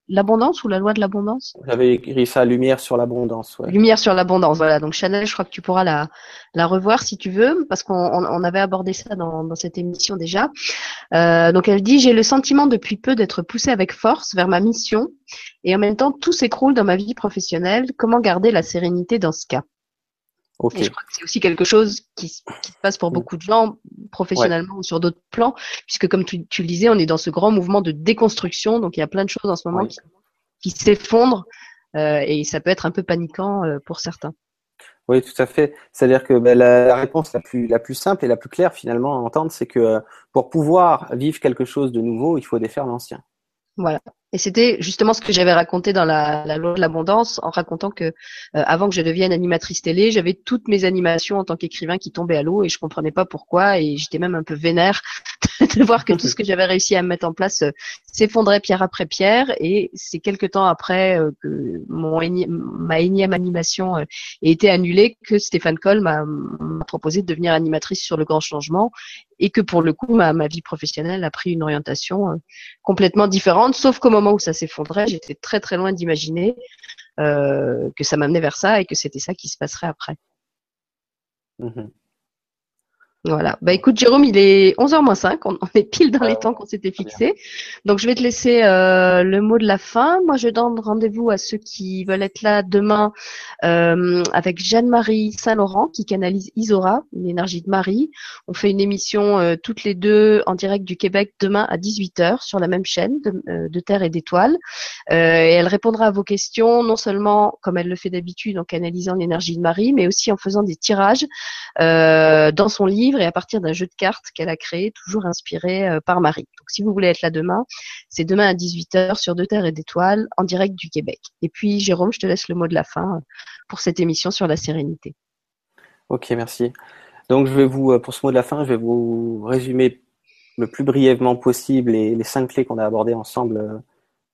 Speaker 1: L'abondance ou la loi de l'abondance?
Speaker 2: J'avais écrit ça, lumière sur l'abondance. Ouais.
Speaker 1: Lumière sur l'abondance, voilà. Donc Chanel, je crois que tu pourras la, la revoir si tu veux, parce qu'on on, avait abordé ça dans, dans cette émission déjà. Euh, donc elle dit, j'ai le sentiment depuis peu d'être poussée avec force vers ma mission et en même temps tout s'écroule dans ma vie professionnelle. Comment garder la sérénité dans ce cas? Je crois que c'est aussi quelque chose qui, se passe pour mm. beaucoup de gens, professionnellement ou sur d'autres plans, puisque comme tu, le disais, on est dans ce grand mouvement de déconstruction, donc il y a plein de choses en ce moment qui, s'effondrent, euh, et ça peut être un peu paniquant euh, pour certains.
Speaker 2: Oui, tout à fait. C'est-à-dire que ben, la, réponse la plus, la plus simple et la plus claire finalement à entendre, c'est que pour pouvoir vivre quelque chose de nouveau, il faut défaire l'ancien.
Speaker 1: Voilà. Et c'était justement ce que j'avais raconté dans la, loi de l'abondance, en racontant que euh, avant que je devienne animatrice télé, j'avais toutes mes animations en tant qu'écrivain qui tombaient à l'eau et je comprenais pas pourquoi et j'étais même un peu vénère [laughs] de voir que tout ce que j'avais réussi à mettre en place euh, s'effondrait pierre après pierre. Et c'est quelques temps après euh, que ma énième animation ait été annulée que Stéphane Coll m'a proposé de devenir animatrice sur le grand changement et que pour le coup ma, vie professionnelle a pris une orientation complètement différente, sauf qu'au moment où ça s'effondrait, j'étais très très loin d'imaginer euh, que ça m'amenait vers ça et que c'était ça qui se passerait après. Mhm. Voilà. Bah écoute Jérôme, il est 11h moins 5, on, est pile dans les temps qu'on s'était fixés. Donc je vais te laisser euh, le mot de la fin. Moi je donne rendez-vous à ceux qui veulent être là demain euh, avec Jeanne-Marie Saint-Laurent qui canalise Isora, une énergie de Marie. On fait une émission euh, toutes les deux en direct du Québec demain à 18h sur la même chaîne de, de Terre et d'Étoiles. et elle répondra à vos questions non seulement comme elle le fait d'habitude en canalisant l'énergie de Marie, mais aussi en faisant des tirages dans son livre et à partir d'un jeu de cartes qu'elle a créé, toujours inspiré euh, par Marie. Donc si vous voulez être là demain, c'est demain à 18h sur Deux Terres et d'Étoiles en direct du Québec. Et puis Jérôme, je te laisse le mot de la fin euh, pour cette émission sur la sérénité.
Speaker 2: Ok, merci. Donc je vais vous, euh, pour ce mot de la fin, je vais vous résumer le plus brièvement possible les, cinq clés qu'on a abordées ensemble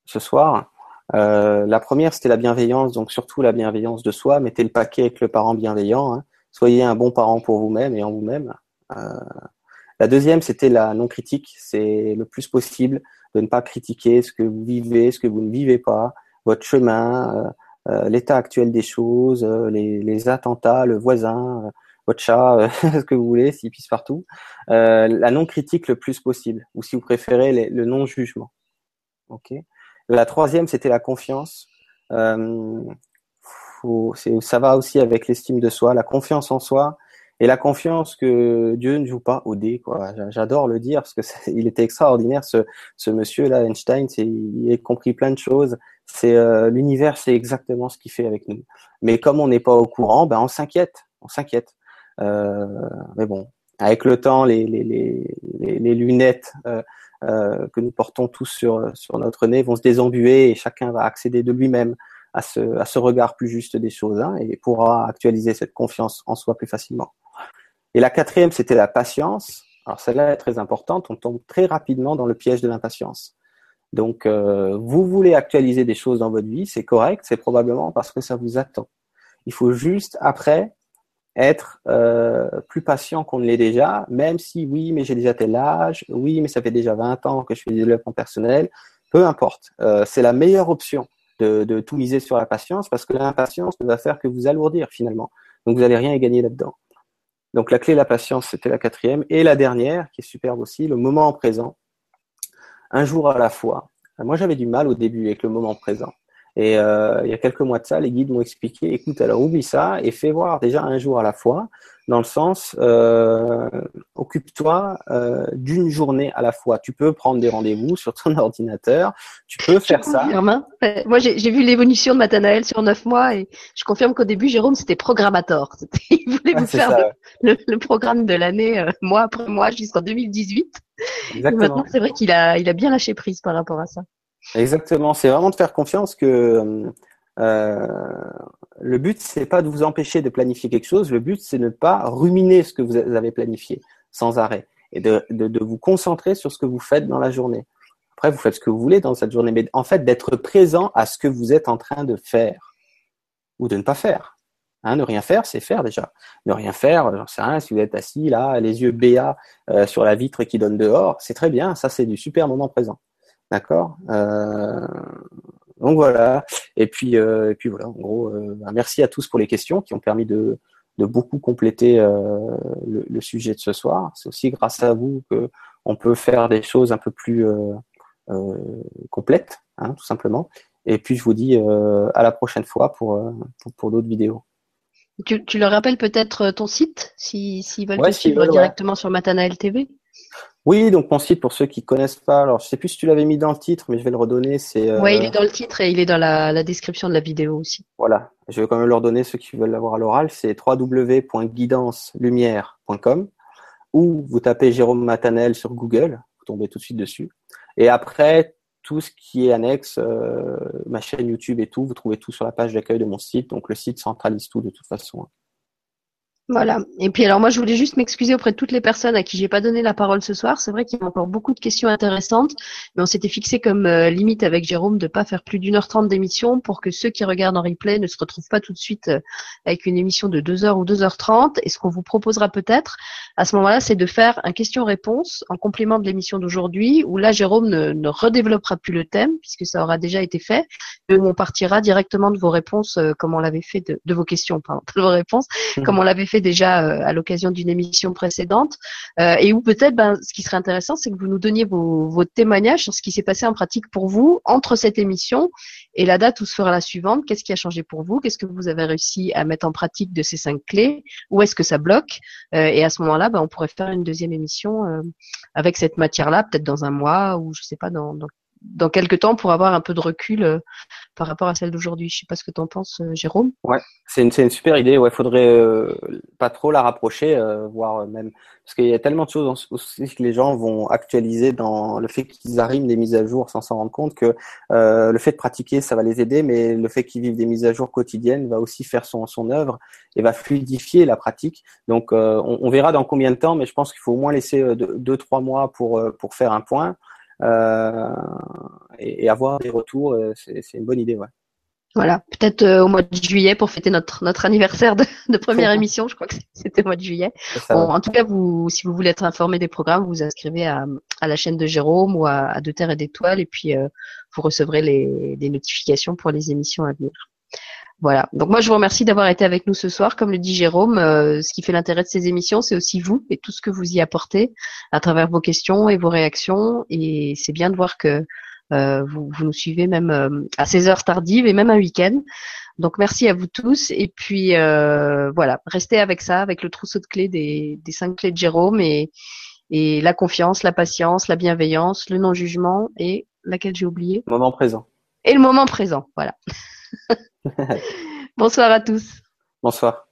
Speaker 2: ce soir. la première, c'était la bienveillance, donc surtout la bienveillance de soi. Mettez le paquet avec le parent bienveillant. Hein. Soyez un bon parent pour vous-même et en vous-même. Euh, la deuxième, c'était la non-critique. C'est le plus possible de ne pas critiquer ce que vous vivez, ce que vous ne vivez pas, votre chemin, euh, euh, l'état actuel des choses, les, attentats, le voisin, votre chat, [laughs] ce que vous voulez, s'il pisse partout. la non-critique le plus possible, ou si vous préférez, le non-jugement. Ok. La troisième, c'était la confiance. Ça va aussi avec l'estime de soi, la confiance en soi et la confiance que Dieu ne joue pas au dé, quoi. J'adore le dire parce que [laughs] il était extraordinaire ce, ce monsieur là, Einstein. Il a compris plein de choses. C'est euh, l'univers, c'est exactement ce qu'il fait avec nous. Mais comme on n'est pas au courant, ben on s'inquiète, on s'inquiète. Euh, mais bon, avec le temps, les, les, les, les lunettes euh, euh, que nous portons tous sur sur notre nez vont se désembuer et chacun va accéder de lui-même à ce, à ce regard plus juste des choses hein, et pourra actualiser cette confiance en soi plus facilement. Et la quatrième, c'était la patience. Alors celle-là est très importante. On tombe très rapidement dans le piège de l'impatience. Donc, euh, vous voulez actualiser des choses dans votre vie, c'est correct, c'est probablement parce que ça vous attend. Il faut juste après être euh, plus patient qu'on ne l'est déjà, même si oui, mais j'ai déjà tel âge, oui, mais ça fait déjà 20 ans que je fais du développement personnel, peu importe. Euh, c'est la meilleure option de, de, tout miser sur la patience parce que l'impatience ne va faire que vous alourdir finalement. Donc vous n'allez rien y gagner là-dedans. Donc la clé la patience, c'était la quatrième. Et la dernière, qui est superbe aussi, le moment présent. Un jour à la fois. Moi, j'avais du mal au début avec le moment présent. Et euh, il y a quelques mois de ça, les guides m'ont expliqué, écoute, alors oublie ça et fais voir déjà un jour à la fois, dans le sens, euh, occupe-toi euh, d'une journée à la fois. Tu peux prendre des rendez-vous sur ton [laughs] ordinateur, tu peux faire ça.
Speaker 1: Hein. Moi, j'ai vu l'évolution de Matanaël sur neuf mois et je confirme qu'au début, Jérôme, c'était programmateur. [laughs] Il voulait vous faire le, programme de l'année, mois après mois, jusqu'en 2018. Exactement. maintenant, c'est vrai qu'il a, il a bien lâché prise par rapport à ça.
Speaker 2: Exactement. C'est vraiment de faire confiance que euh, le but, c'est pas de vous empêcher de planifier quelque chose. Le but, c'est de ne pas ruminer ce que vous avez planifié sans arrêt et de, de, vous concentrer sur ce que vous faites dans la journée. Après, vous faites ce que vous voulez dans cette journée, mais en fait, d'être présent à ce que vous êtes en train de faire ou de ne pas faire. Hein, ne rien faire, c'est faire déjà. Ne rien faire, j'en sais rien, si vous êtes assis là, les yeux béats euh, sur la vitre qui donne dehors, c'est très bien, ça c'est du super moment présent. D'accord euh, Donc voilà. Et puis, euh, et puis voilà, en gros, euh, bah, merci à tous pour les questions qui ont permis de, de beaucoup compléter le, le, sujet de ce soir. C'est aussi grâce à vous que on peut faire des choses un peu plus complètes, hein, tout simplement. Et puis je vous dis à la prochaine fois pour, pour, pour d'autres vidéos.
Speaker 1: Tu, tu, leur rappelles peut-être ton site, s'ils si, veulent te suivre directement sur Matana TV
Speaker 2: oui, donc mon site pour ceux qui connaissent pas, alors je sais plus si tu l'avais mis dans le titre, mais je vais le redonner. C'est.
Speaker 1: Euh... Oui, il est dans le titre et il est dans la, description de la vidéo aussi.
Speaker 2: Voilà, je vais quand même leur donner ceux qui veulent l'avoir à l'oral. C'est www.guidancelumière.com ou vous tapez Jérôme Matanel sur Google, vous tombez tout de suite dessus. Et après, tout ce qui est annexe, ma chaîne YouTube et tout, vous trouvez tout sur la page d'accueil de mon site. Donc le site centralise tout de toute façon.
Speaker 1: Voilà. Et puis alors moi je voulais juste m'excuser auprès de toutes les personnes à qui j'ai pas donné la parole ce soir. C'est vrai qu'il y a encore beaucoup de questions intéressantes, mais on s'était fixé comme euh, limite avec Jérôme de pas faire plus d'une heure trente d'émission pour que ceux qui regardent en replay ne se retrouvent pas tout de suite euh, avec une émission de deux heures ou deux heures trente. Et ce qu'on vous proposera peut-être à ce moment-là, c'est de faire un question-réponse en complément de l'émission d'aujourd'hui, où là Jérôme ne, ne, redéveloppera plus le thème puisque ça aura déjà été fait, et où on partira directement de vos réponses, euh, comme on l'avait fait de, de, vos questions, pardon, de vos réponses, mmh. comme on l'avait fait déjà euh, à l'occasion d'une émission précédente, euh, et où peut-être, ben, ce qui serait intéressant, c'est que vous nous donniez vos, témoignages sur ce qui s'est passé en pratique pour vous entre cette émission et la date où se fera la suivante. Qu'est-ce qui a changé pour vous? Qu'est-ce que vous avez réussi à mettre en pratique de ces cinq clés? Où est-ce que ça bloque? Euh, Et à ce moment-là, ben, on pourrait faire une deuxième émission avec cette matière-là, peut-être dans un mois ou je sais pas dans, dans dans quelques temps pour avoir un peu de recul euh, par rapport à celle d'aujourd'hui. Je sais pas ce que tu en penses, euh, Jérôme.
Speaker 2: Ouais, c'est une, une, super idée. Ouais, faudrait euh, pas trop la rapprocher, voire même parce qu'il y a tellement de choses aussi que les gens vont actualiser dans le fait qu'ils arrivent des mises à jour sans s'en rendre compte que le fait de pratiquer, ça va les aider, mais le fait qu'ils vivent des mises à jour quotidiennes va aussi faire son, son œuvre et va fluidifier la pratique. Donc, on, on, verra dans combien de temps, mais je pense qu'il faut au moins laisser deux, deux trois mois pour pour faire un point. Euh, et, avoir des retours, euh, c'est une bonne idée. Ouais.
Speaker 1: Voilà, peut-être euh, au mois de juillet pour fêter notre notre anniversaire de, de première [laughs] émission. Je crois que c'était au mois de juillet. bon, en tout cas, vous, si vous voulez être informé des programmes, vous vous inscrivez à, à la chaîne de Jérôme ou à, à De Terre et d'Étoiles, et puis euh, vous recevrez les, les notifications pour les émissions à venir. Voilà. Donc moi, je vous remercie d'avoir été avec nous ce soir. Comme le dit Jérôme, euh, ce qui fait l'intérêt de ces émissions, c'est aussi vous et tout ce que vous y apportez à travers vos questions et vos réactions. Et c'est bien de voir que euh, vous, vous, nous suivez même euh, à ces heures tardives et même un week-end. Donc merci à vous tous. Et puis voilà, restez avec ça, avec le trousseau de clés des, des cinq clés de Jérôme et, et la confiance, la patience, la bienveillance, le non-jugement et laquelle j'ai oublié?
Speaker 2: Le moment présent.
Speaker 1: Et le moment présent, voilà. [laughs] Bonsoir à tous.
Speaker 2: Bonsoir.